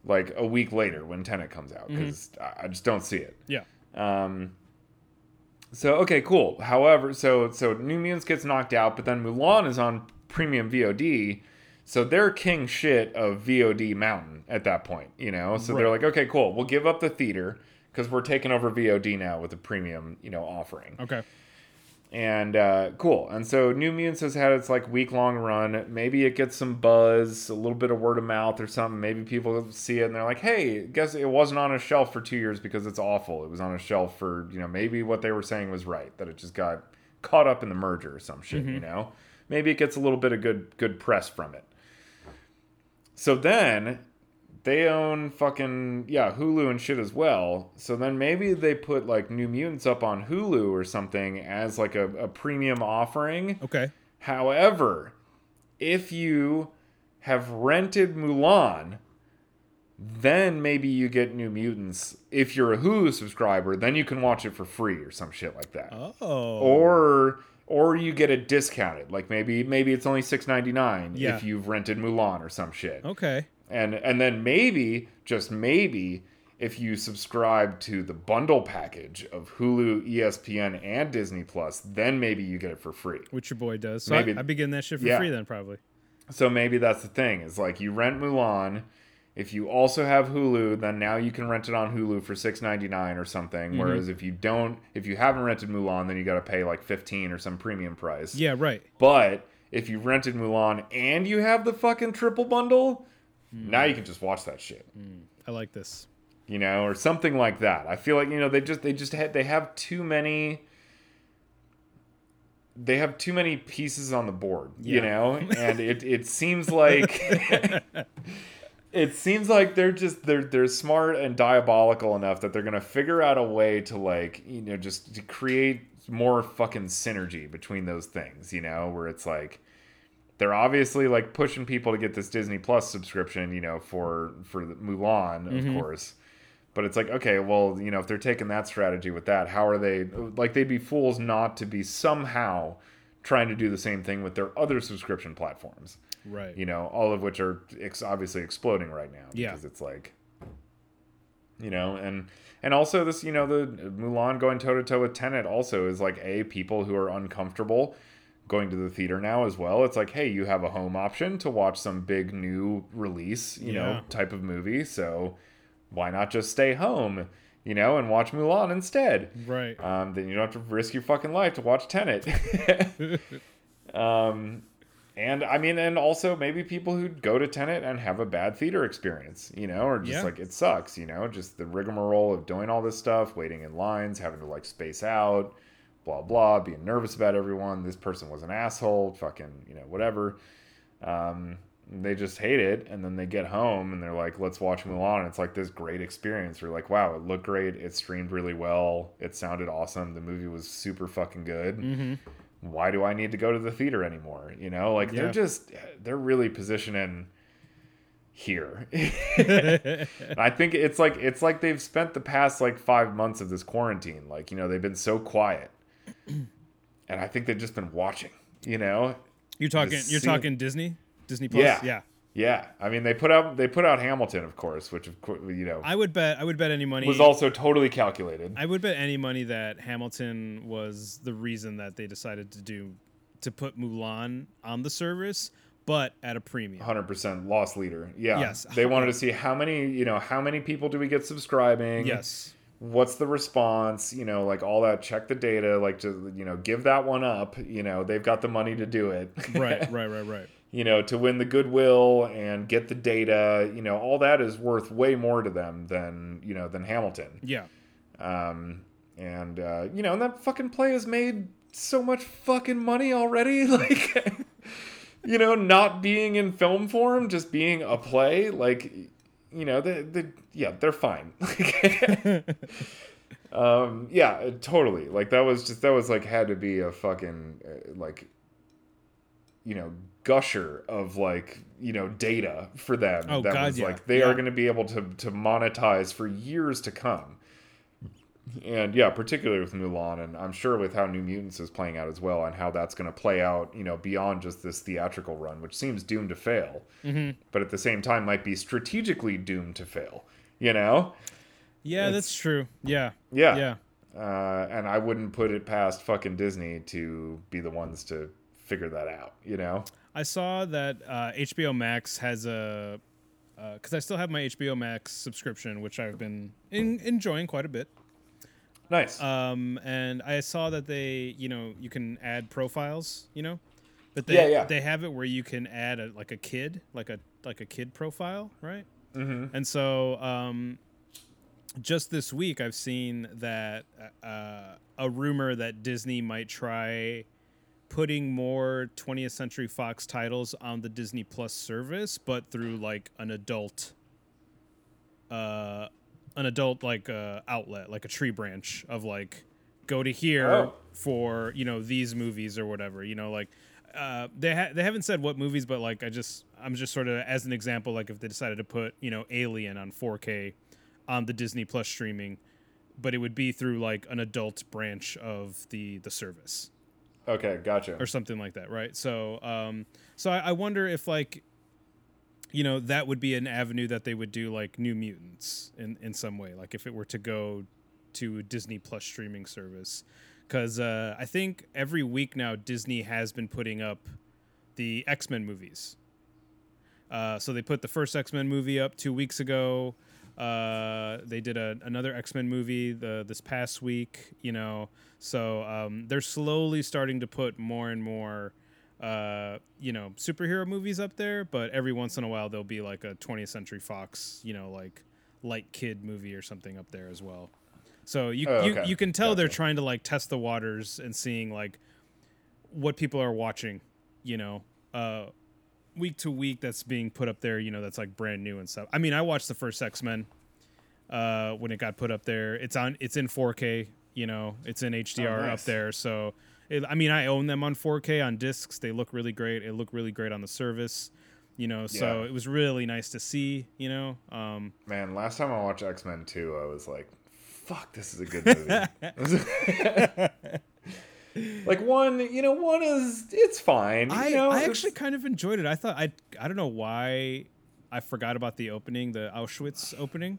Like a week later when Tenet comes out, because I I just don't see it. Yeah. Um, so okay, cool. However, so so New Mutants gets knocked out, but then Mulan is on premium VOD, so they're king shit of VOD Mountain at that point, you know. So they're like, okay, cool, we'll give up the theater because we're taking over VOD now with a premium, you know, offering. Okay. And uh, cool. And so New Mutants has had its like week long run. Maybe it gets some buzz, a little bit of word of mouth or something. Maybe people see it and they're like, hey, guess it wasn't on a shelf for two years because it's awful. It was on a shelf for, you know, maybe what they were saying was right, that it just got caught up in the merger or some shit, you know? Maybe it gets a little bit of good good press from it. So then they own fucking yeah Hulu and shit as well. So then maybe they put like New Mutants up on Hulu or something as like a, a premium offering. Okay. However, if you have rented Mulan, then maybe you get New Mutants. If you're a Hulu subscriber, then you can watch it for free or some shit like that. Oh. Or or you get it discounted. Like maybe maybe it's only six ninety nine Yeah. if you've rented Mulan or some shit Okay. And and then maybe just maybe if you subscribe to the bundle package of Hulu, ESPN, and Disney Plus, then maybe you get it for free. Which your boy does. So Maybe- I, I begin that shit for yeah. free then probably. So maybe that's the thing is like you rent Mulan. If you also have Hulu, then now you can rent it on Hulu for six ninety nine or something. Mm-hmm. Whereas if you don't, if you haven't rented Mulan, then you got to pay like fifteen or some premium price. Yeah, right. But if you rented Mulan and you have the fucking triple bundle, Mm. now you can just watch that shit. Mm. I like this. you know, or something like that. I feel like you know they just they just had they have too many. They have too many pieces on the board, you know, and it it seems like it seems like they're just they're they're smart and diabolical enough that they're gonna figure out a way to like you know just to create more fucking synergy between those things, you know, where it's like they're obviously like pushing people to get this Disney Plus subscription, you know, for for the Mulan, of Mhm. course. But it's like, okay, well, you know, if they're taking that strategy with that, how are they like they'd be fools not to be somehow trying to do the same thing with their other subscription platforms Right. you know, all of which are ex- obviously exploding right now Yeah. because it's like, you know, and and also this, you know, the Mulan going toe to toe with Tenet also is like a people who are uncomfortable going to the theater now as well. It's like, hey, you have a home option to watch some big new release, you Yeah. know, type of movie, so why not just stay home, you know, and watch Mulan instead? Right. Um, then you don't have to risk your fucking life to watch Tenet. um, and I mean, and also maybe people who go to Tenet and have a bad theater experience, you know, or just Yeah. like it sucks, you know, just the rigmarole of doing all this stuff, waiting in lines, having to like space out, blah blah, being nervous about everyone. This person was an asshole, fucking, you know, whatever. Um, they just hate it, and then they get home and they're like, "Let's watch Mulan." And it's like this great experience. We're like, "Wow, it looked great. It streamed really well. It sounded awesome. The movie was super fucking good." hmm why do I need to go to the theater anymore? You know, like Yeah. they're just they're really positioning here. I think it's like it's like they've spent the past like 5 months of this quarantine like, you know, they've been so quiet. And I think they've just been watching, you know? You're talking. Just You're seeing- talking Disney. Disney Plus. Yeah. Yeah. Yeah. I mean, they put out they put out Hamilton, of course, which of course, you know, I would bet. I would bet any money. was also totally calculated. I would bet any money that Hamilton was the reason that they decided to do to put Mulan on the service, but at a premium. 100% loss leader. Yeah. Yes. They wanted to see how many, you know, how many people do we get subscribing? Yes. What's the response you know like all that check the data like to you know give that one up you know they've got the money to do it Right. right. Right. Right. you know to win the goodwill and get the data you know all that is worth way more to them than you know than hamilton Yeah. um and uh you know and that fucking play has made so much fucking money already like you know not being in film form just being a play like you know the the yeah they're fine. Um yeah totally. Like that was just that was like had to be a fucking uh, like you know gusher of like you know data for them Oh, that God, was yeah. like they Yeah. are going to be able to to monetize for years to come. And yeah particularly with mulan and i'm sure with how new mutants is playing out as well and how that's going to play out you know beyond just this theatrical run which seems doomed to fail hmm but at the same time might be strategically doomed to fail you know Yeah, It's- that's true. Yeah. yeah, Yeah. Uh, and i wouldn't put it past fucking disney to be the ones to figure that out you know I saw that uh, HBO Max has a because I still have my HBO Max subscription, which I've been in, enjoying quite a bit. nice Um, and I saw that they, you know, you can add profiles, you know, but they Yeah, yeah. they have it where you can add a like a kid, like a like a kid profile, right? Mm-hmm. And so, um, just this week, I've seen that uh, a rumor that Disney might try putting more 20th Century Fox titles on the Disney Plus service, but through like an adult, uh, an adult like uh, outlet, like a tree branch of like go to here Oh. for you know these movies or whatever. You know, like uh, they ha- they haven't said what movies, but like I just I'm just sort of as an example, like if they decided to put you know Alien on 4K on the Disney Plus streaming, but it would be through like an adult branch of the the service okay gotcha or something like that, right? So um, so I, I wonder if like you know that would be an avenue that they would do like New Mutants in in some way, like if it were to go to a Disney Plus streaming service. Because uh, I think every week now Disney has been putting up the X Men movies. Uh, so they put the first X Men movie up two weeks ago. Uh, they did a, another X Men movie the this past week. You know, so um, they're slowly starting to put more and more, uh, you know, superhero movies up there. But every once in a while there'll be like a 20th Century Fox, you know, like light kid movie or something up there as well. So you Oh, you, okay. you can tell they're trying to like test the waters and seeing like what people are watching, you know, uh, week to week that's being put up there, you know, that's like brand new and stuff. I mean, I watched the first X Men uh, when it got put up there. It's on, it's in 4K, you know, it's in HDR up nice. there. So, it, I mean, I own them on 4K on discs. They look really great. It looked really great on the service, you know. So Yeah. it was really nice to see, you know. Um, Man, last time I watched X Men 2, I was like, fuck, this is a good movie. like, one, you know, one is, it's fine. I, you know, I actually kind of enjoyed it. I thought I I don't know why I forgot about the opening, the Auschwitz opening.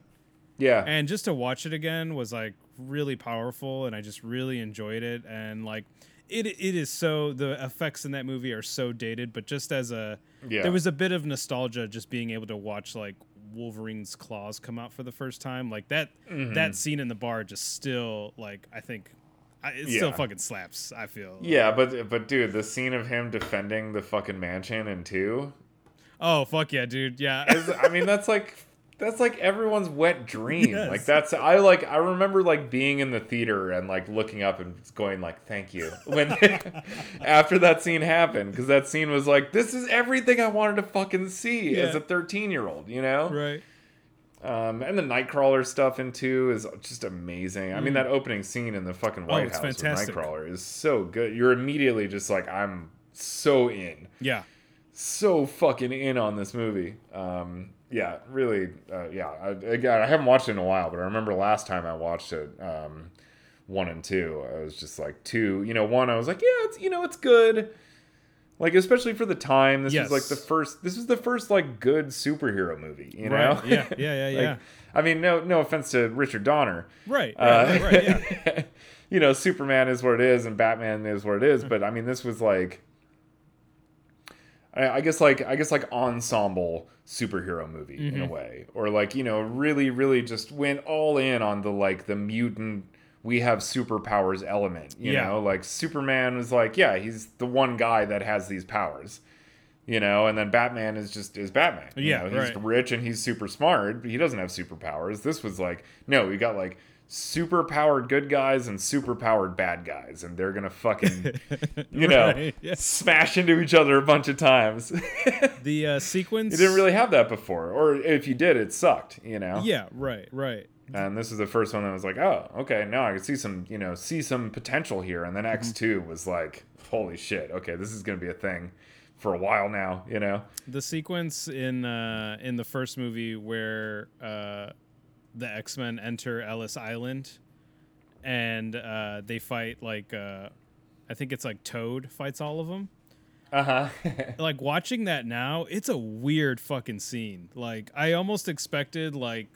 yeah. and just to watch it again was like really powerful and i just really enjoyed it and like it it is so the effects in that movie are so dated but just as a Yeah. there was a bit of nostalgia just being able to watch like wolverine's claws come out for the first time like that Mm-hmm. that scene in the bar just still like i think it still fucking slaps i feel. Yeah, but but dude, the scene of him defending the fucking mansion in two, oh fuck yeah dude yeah. I mean, that's like that's like everyone's wet dream. Yes. Like that's I like I remember like being in the theater and like looking up and going like thank you when after that scene happened because that scene was like this is everything I wanted to fucking see as a 13 year old, you know. right Um, and the Nightcrawler stuff in two is just amazing. I mean, that opening scene in the fucking White Mm. Oh, House fantastic. with Nightcrawler is so good. You're immediately just like, I'm so in, yeah so fucking in on this movie. Um, yeah, really. Uh, yeah, I, again, I haven't watched it in a while, but I remember last time I watched it, um, one and two. I was just like two. You know, one I was like, yeah, it's you know, it's good. Like especially for the time, this Yes. was like the first. This was the first like good superhero movie. You know? right yeah yeah yeah Like, yeah I mean, no, no offense to Richard Donner. right Uh, right, right, right yeah you know, Superman is what it is, and Batman is what it is. But I mean, this was like, I, I guess, like I guess, like ensemble superhero movie in Mm-hmm. a way, or like you know, really, really just went all in on the like the mutant. We have superpowers element, you Yeah. know, like Superman was like, yeah, he's the one guy that has these powers, you know, and then Batman is just is Batman. you Yeah, know, he's right. rich and he's super smart, but he doesn't have superpowers. This was like, no, we got like super powered good guys and super powered bad guys, and they're gonna fucking, you know, Right, yeah. smash into each other a bunch of times. the uh, sequence you didn't really have that before, or if you did, it sucked, you know. yeah right right And this is the first one that was like, oh, okay, now I can see some, you know, see some potential here. And then Mm-hmm. X two was like, holy shit, okay, this is gonna be a thing for a while now, you know. the sequence in uh in the first movie where uh the x-men enter ellis island and uh they fight like uh i think it's like toad fights all of them Uh huh. like watching that now it's a weird fucking scene. Like i almost expected like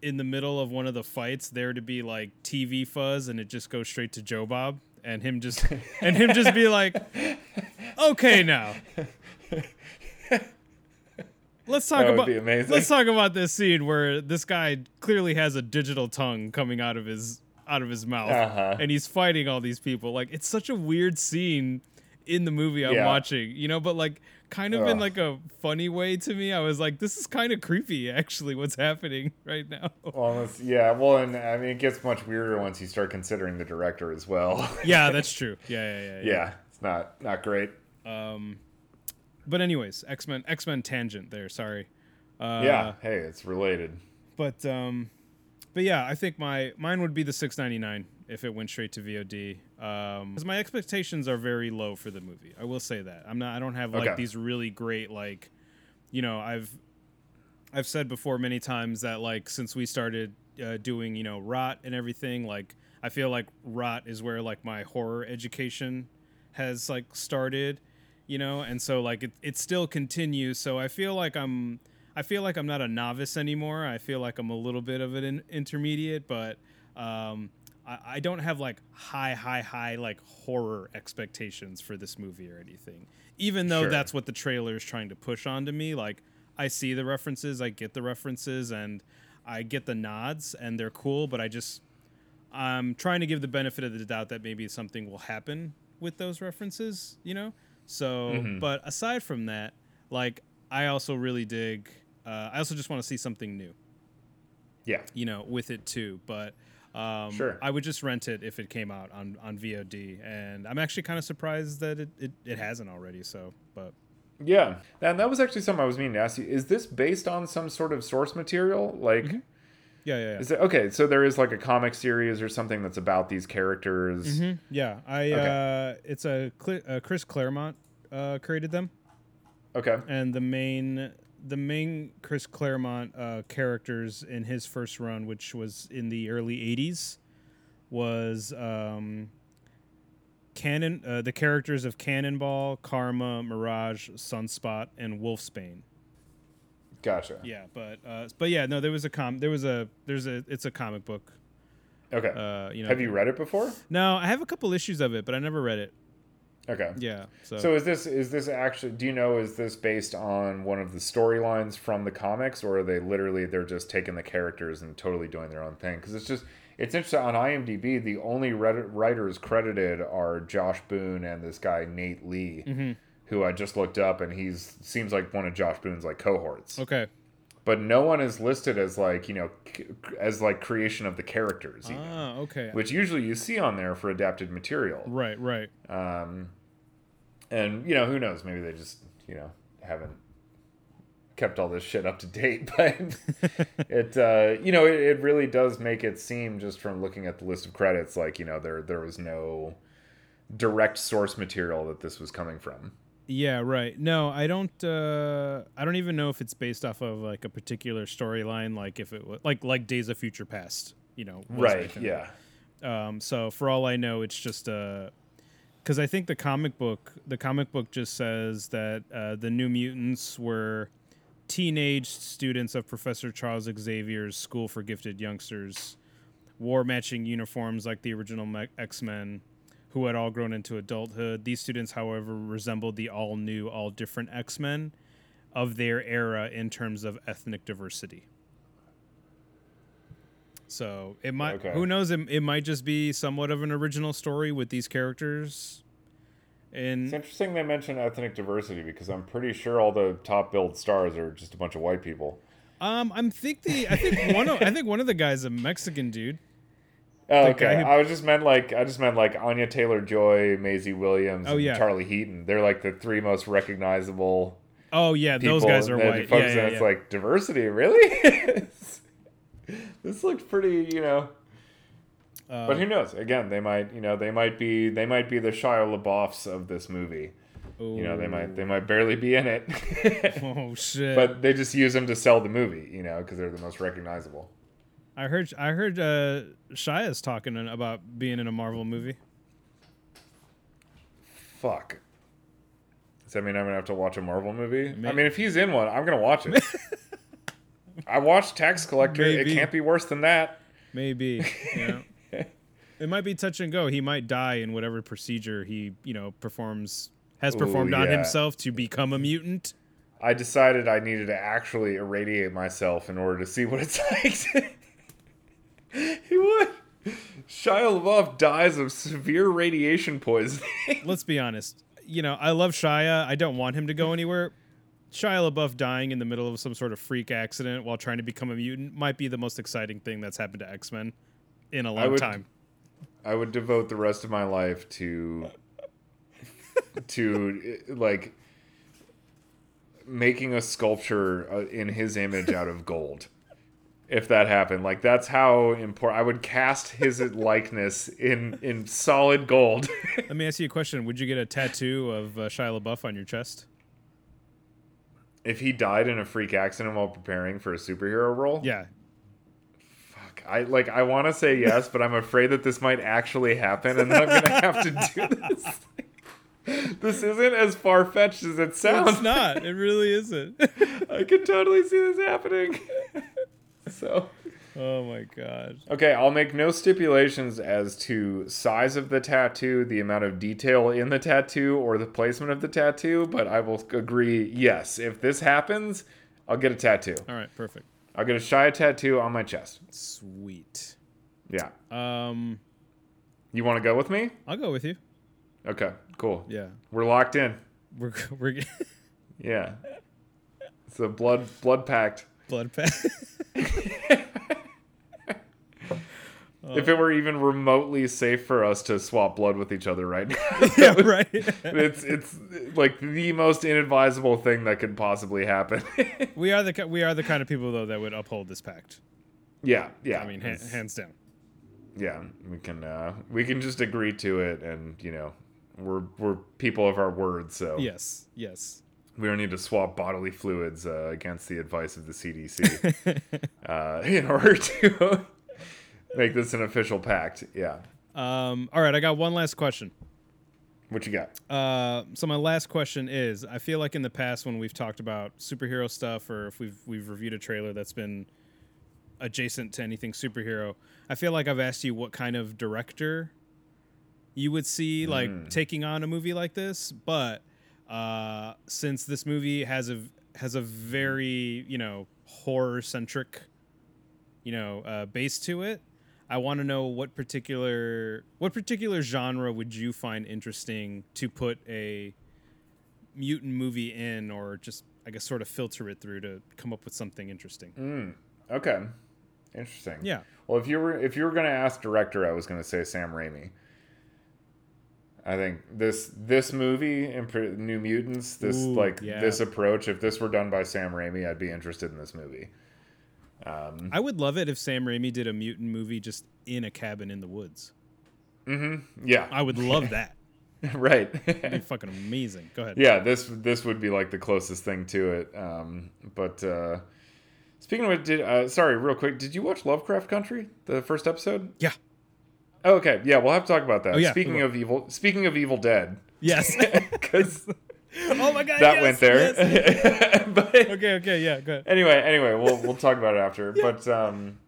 in the middle of one of the fights there to be like tv fuzz and it just goes straight to joe bob and him just and him just be like okay now let's talk That would about be amazing. let's talk about this scene where this guy clearly has a digital tongue coming out of his out of his mouth Uh-huh. and he's fighting all these people like it's such a weird scene in the movie i'm Yeah. watching you know but like kind of in like a funny way to me i was like this is kind of creepy actually what's happening right now Well, yeah. Well, and I mean, it gets much weirder once you start considering the director as well. yeah that's true yeah yeah yeah, yeah, it's not not great. um but anyways x-men x-men tangent there sorry uh yeah. Hey, it's related. but um but yeah i think my mine would be the 699 if it went straight to vod um because my expectations are very low for the movie i will say that i'm not i don't have like Okay. these really great like you know i've i've said before many times that like since we started uh, doing you know rot and everything like i feel like rot is where like my horror education has like started you know and so like it, it still continues so i feel like i'm i feel like i'm not a novice anymore i feel like i'm a little bit of an in- intermediate but um I, I don't have like high high high like horror expectations for this movie or anything even though Sure. that's what the trailer is trying to push onto me like i see the references i get the references and i get the nods and they're cool but i just I'm trying to give the benefit of the doubt that maybe something will happen with those references, you know? So, Mhm. but aside from that, like, I also really dig, uh, I also just want to see something new. Yeah. you know, with it too. But um, Sure. I would just rent it if it came out on, on VOD, and I'm actually kind of surprised that it, it, it hasn't already. So, but Yeah, and that was actually something I was meaning to ask you. Is this based on some sort of source material? Like, yeah, yeah, yeah. is it okay? So there is like a comic series or something that's about these characters. Mhm. Yeah, I Okay. uh, it's a uh, Chris Claremont uh, created them, Okay, and the main the main Chris Claremont uh, characters in his first run, which was in the early '80s, was um, Cannon. Uh, the characters of Cannonball, Karma, Mirage, Sunspot, and Wolfsbane. Gotcha. Yeah, but uh, but yeah, no, there was a com. There was a there's a it's a comic book. Okay, Uh, you know, have you read it before? No, I have a couple issues of it, but I never read it. Okay. Yeah, so, So is this is this actually? Do you know is this based on one of the storylines from the comics, or are they literally they're just taking the characters and totally doing their own thing? Because it's just it's interesting on IMDb. The only writers credited are Josh Boone and this guy Nate Lee, Mm-hmm. Who I just looked up, and he's seems like one of Josh Boone's like cohorts. okay. But no one is listed as like you know as like creation of the characters, even, Ah, okay. which usually you see on there for adapted material. Right, right. Um, and you know, who knows? Maybe they just you know haven't kept all this shit up to date. But it uh, you know it, it really does make it seem just from looking at the list of credits like you know there there was no direct source material that this was coming from. Yeah, right. No, I don't. Uh, I don't even know if it's based off of like a particular storyline, like if it was like like Days of Future Past. You know, Right? Yeah. Um, so for all I know, it's just uh because I think the comic book, the comic book just says that uh, the New Mutants were teenage students of Professor Charles Xavier's School for Gifted Youngsters, wore matching uniforms like the original X Men, who had all grown into adulthood. These students, however, resembled the all new, all different X Men of their era in terms of ethnic diversity. So it might, Okay. who knows, it, it might just be somewhat of an original story with these characters. It's interesting they mention ethnic diversity because I'm pretty sure all the top billed stars are just a bunch of white people. um, I'm think the I think one of I think one of the guys a Mexican dude. Oh, The okay, who- I was just meant like I just meant like Anya Taylor Joy, Maisie Williams, Oh, and yeah. Charlie Heaton. They're like the three most recognizable Oh yeah, those guys are white. Folks, Yeah, yeah, it's like diversity, really? this looks pretty, you know. Uh, But who knows? Again, they might, you know, they might be, they might be the Shia LaBeoufs of this movie. You know, they might, they might barely be in it, Oh shit! but they just use them to sell the movie, you know, because they're the most recognizable. I heard I heard uh, Shia's talking about being in a Marvel movie. Fuck. Does that mean I'm gonna have to watch a Marvel movie? May- I mean, if he's in one, I'm gonna watch it. I watched Tax Collector. Maybe. It can't be worse than that. Maybe. You know. it might be touch and go. He might die in whatever procedure he you know performs has Ooh, performed on himself to become a mutant. I decided I needed to actually irradiate myself in order to see what it's like. He would. Shia LaBeouf dies of severe radiation poisoning. Let's be honest. You know, I love Shia. I don't want him to go anywhere. Shia LaBeouf dying in the middle of some sort of freak accident while trying to become a mutant might be the most exciting thing that's happened to X Men in a long I would- time. I would devote the rest of my life to to like making a sculpture uh, in his image out of gold. If that happened, like that's how important I would cast his likeness in in solid gold. Let me ask you a question. Would you get a tattoo of uh, Shia LaBeouf on your chest? if he died in a freak accident while preparing for a superhero role, Yeah. fuck, I like I want to say yes, but I'm afraid that this might actually happen, and then I'm gonna have to do this. this isn't as far fetched as it sounds. It's not. It really isn't. I can totally see this happening. So, oh my god. okay, I'll make no stipulations as to size of the tattoo, the amount of detail in the tattoo, or the placement of the tattoo, but I will agree yes, if this happens, I'll get a tattoo. All right, perfect. I'll get a Shia tattoo on my chest. Sweet. Yeah. Um, You want to go with me? I'll go with you. Okay, cool. Yeah. We're locked in. We're we're Yeah. It's a blood blood pact. Blood pact. if it were even remotely safe for us to swap blood with each other right now. yeah, right. it's it's like the most inadvisable thing that could possibly happen. we are the we are the kind of people though that would uphold this pact. yeah, yeah. I mean, ha- hands down. yeah, we can uh, we can just agree to it, and you know, we're we're people of our word, so Yes, yes. We don't need to swap bodily fluids uh, against the advice of the CDC uh, in order to make this an official pact. Yeah, Um, all right, I got one last question. what you got? Uh, so my last question is: I feel like in the past when we've talked about superhero stuff, or if we've we've reviewed a trailer that's been adjacent to anything superhero, I feel like I've asked you what kind of director you would see like taking on a movie like this. But uh, since this movie has a has a very you know horror centric you know uh, base to it, I want to know what particular what particular genre would you find interesting to put a mutant movie in, or just I guess sort of filter it through to come up with something interesting. Okay, interesting. Yeah. Well, if you were if you were gonna ask director, I was gonna say Sam Raimi. I think this this movie, in New Mutants, this Ooh, like yeah. this approach, if this were done by Sam Raimi, I'd be interested in this movie. Um, I would love it if Sam Raimi did a mutant movie just in a cabin in the woods. yeah, I would love that. right. It'd be fucking amazing. Go ahead. yeah, this this would be like the closest thing to it. Um, but uh, speaking of it, did uh, sorry, real quick, did you watch Lovecraft Country, the first episode? Yeah. Okay, yeah, we'll have to talk about that. Oh, yeah, speaking of evil, speaking of Evil Dead, Yes. because oh my god. that yes, went there. yes. but okay. Okay. Yeah. Go ahead. anyway, anyway, we'll we'll talk about it after. But um,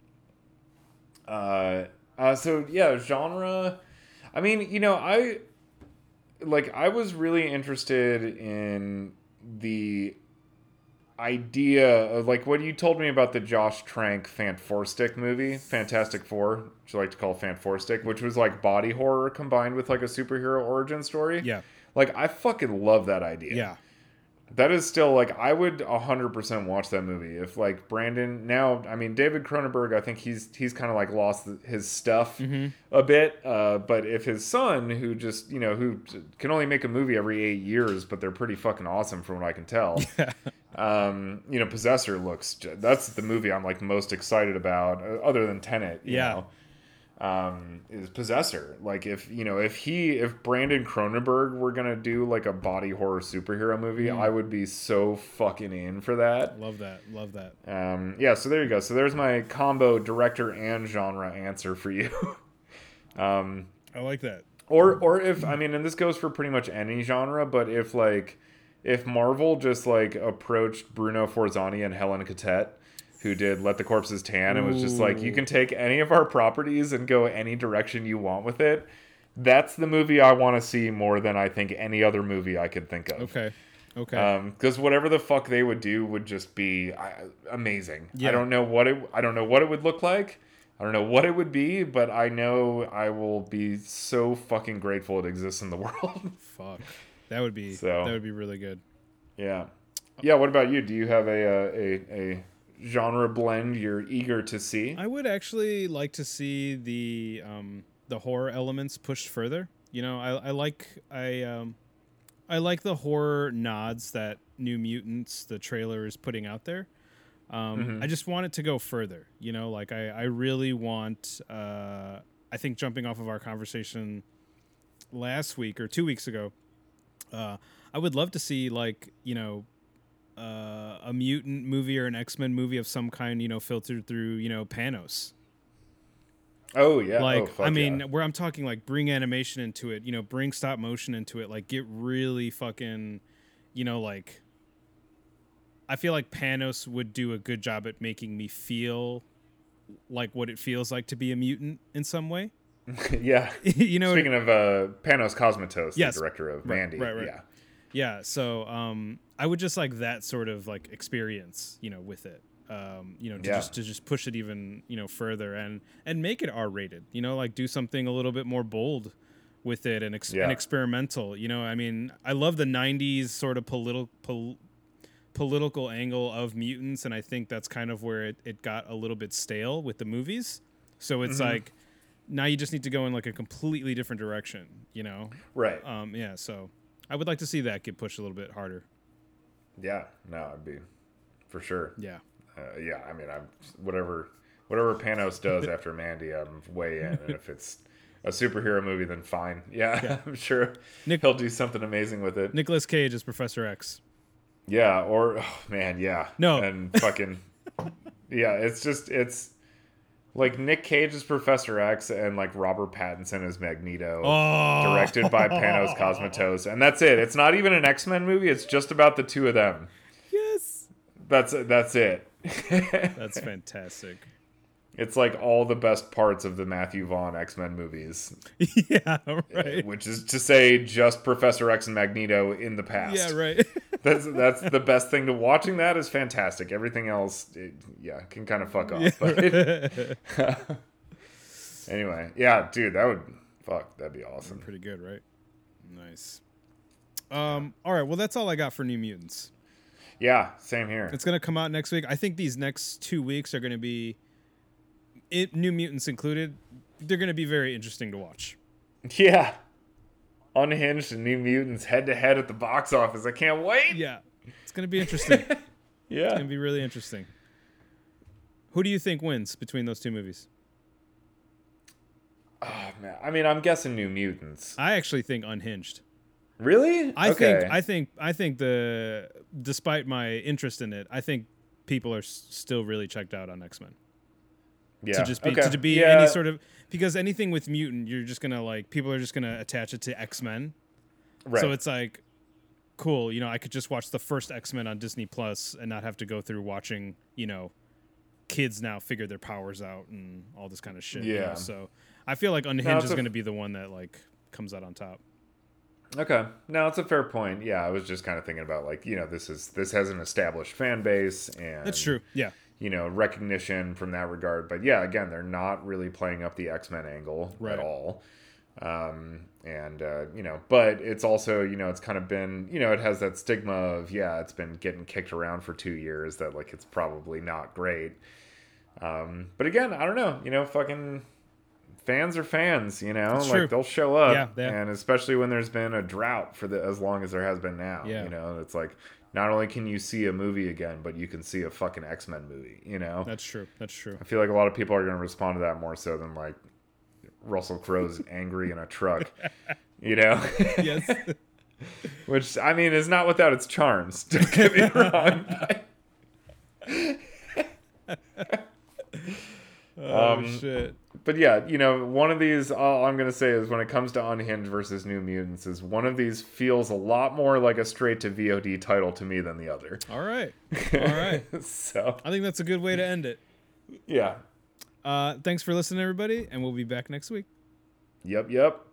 uh, uh, so yeah, genre. I mean, you know, I like I was really interested in the idea of like what you told me about the Josh Trank Fantastic movie, Fantastic Four, which I like to call Fantastic, which was like body horror combined with like a superhero origin story. Yeah. Like I fucking love that idea. Yeah. That is still like I would 100% watch that movie if like Brandon now I mean David Cronenberg I think he's he's kind of like lost his stuff a bit uh, but if his son who just you know who can only make a movie every 8 years but they're pretty fucking awesome from what I can tell um you know Possessor looks that's the movie I'm like most excited about uh, other than Tenet you Yeah. know um, is Possessor. Like if you know if he if Brandon Cronenberg were gonna do like a body horror superhero movie, Mm. I would be so fucking in for that. Love that. Love that. Um, yeah, so there you go. So there's my combo director and genre answer for you. um, I like that. or or if I mean, and this goes for pretty much any genre, but if like if Marvel just like approached Bruno Forzani and Helen Cattet, who did Let the Corpses Tan, and was just like, you can take any of our properties and go any direction you want with it. That's the movie I want to see more than I think any other movie I could think of. Okay. Okay. Because whatever the fuck they would do would just be uh, amazing. Yeah. I don't know what it. I don't know what it would look like. I don't know what it would be, but I know I will be so fucking grateful it exists in the world. Fuck. That would be So- that would be really good. yeah, yeah. What about you? Do you have a uh, a a genre blend you're eager to see? I would actually like to see the um, the horror elements pushed further. You know, I, I like I um, I like the horror nods that New Mutants the trailer is putting out there. Um, I just want it to go further. You know, like I I really want. Uh, I think jumping off of our conversation last week or two weeks ago, uh, I would love to see like you know uh, a mutant movie or an X Men movie of some kind, you know, filtered through, you know, Panos. Oh yeah. Like, oh, I mean, yeah. where I'm talking like bring animation into it, you know, bring stop motion into it, like get really fucking, you know, like. I feel like Panos would do a good job at making me feel like what it feels like to be a mutant in some way. yeah. you know, Speaking of uh, Panos Cosmatos, Yes. the director of Right, Mandy. right, right. Yeah. Yeah so um i would just like that sort of like experience you know with it um you know to Yeah. just to just push it even you know further and and make it r rated you know like do something a little bit more bold with it and, ex- Yeah. and experimental you know i mean i love the 90s sort of political pol- political angle of mutants and i think that's kind of where it, it got a little bit stale with the movies so it's Mm-hmm. like now you just need to go in like a completely different direction. You know. Right. Um. Yeah. So I would like to see that get pushed a little bit harder. Yeah. No, I'd be for sure. Yeah. Uh, yeah. I mean, I'm whatever whatever Panos does after Mandy, I'm way in. And if it's a superhero movie, then fine. Yeah, Yeah. I'm sure Nick- he'll do something amazing with it. Nicolas Cage is Professor X. Yeah, or oh, man, yeah. No. And fucking Yeah, it's just it's like Nick Cage is Professor X and like Robert Pattinson is Magneto. Oh. Directed by Panos Cosmatos. And that's it. It's not even an X-Men movie, it's just about the two of them. Yes. That's that's it. That's fantastic. It's like all the best parts of the Matthew Vaughn X-Men movies, yeah. Right. which is to say just Professor X and Magneto in the past. Yeah. Right. That's that's the best thing to watching that is fantastic. Everything else, it, yeah, can kind of fuck off. But anyway, yeah, dude, that would fuck. That'd be awesome. Pretty good, right? Nice. Um. All right. Well, that's all I got for New Mutants. Yeah, same here. It's gonna come out next week. I think these next two weeks are gonna be, it, New Mutants included. They're gonna be very interesting to watch. Yeah, Unhinged and New Mutants head to head at the box office. I can't wait. Yeah. It's gonna be interesting. Yeah. It's gonna be really interesting. Who do you think wins between those two movies? oh, man. I mean, I'm guessing New Mutants. I actually think Unhinged. Really? I okay. think I think I think the despite my interest in it, I think people are s- still really checked out on X Men. Yeah. To just be okay. to be yeah. any sort of because anything with mutant, you're just gonna like people are just gonna attach it to X Men. right. So it's like cool, you know, I could just watch the first X Men on Disney Plus and not have to go through watching, you know, kids now figure their powers out and all this kind of shit. you know? Yeah. So I feel like Unhinged is a- going to be the one that like comes out on top. Okay. No, it's a fair point. Yeah, I was just kind of thinking about like, you know, this is this has an established fan base and That's true. Yeah. You know, recognition from that regard. But yeah, again, they're not really playing up the X-Men angle Right. at all. Um and uh, you know, but it's also, you know, it's kind of been, you know, it has that stigma of yeah, it's been getting kicked around for 2 years that like it's probably not great. Um but again, I don't know, you know, fucking fans are fans, you know, It's like true. they'll show up, Yeah, and especially when there's been a drought for the as long as there has been now. Yeah. You know, it's like not only can you see a movie again, but you can see a fucking X Men movie. You know, That's true. That's true. I feel like a lot of people are going to respond to that more so than like Russell Crowe's angry in a truck. You know, yes. which I mean is not without its charms. Don't get me wrong. Oh Um, shit. But yeah, you know, one of these, all I'm going to say is when it comes to Unhinged versus New Mutants, is one of these feels a lot more like a straight to VOD title to me than the other. All right. All right. so, I think that's a good way to end it. yeah. Uh, thanks for listening, everybody, and we'll be back next week. Yep, yep.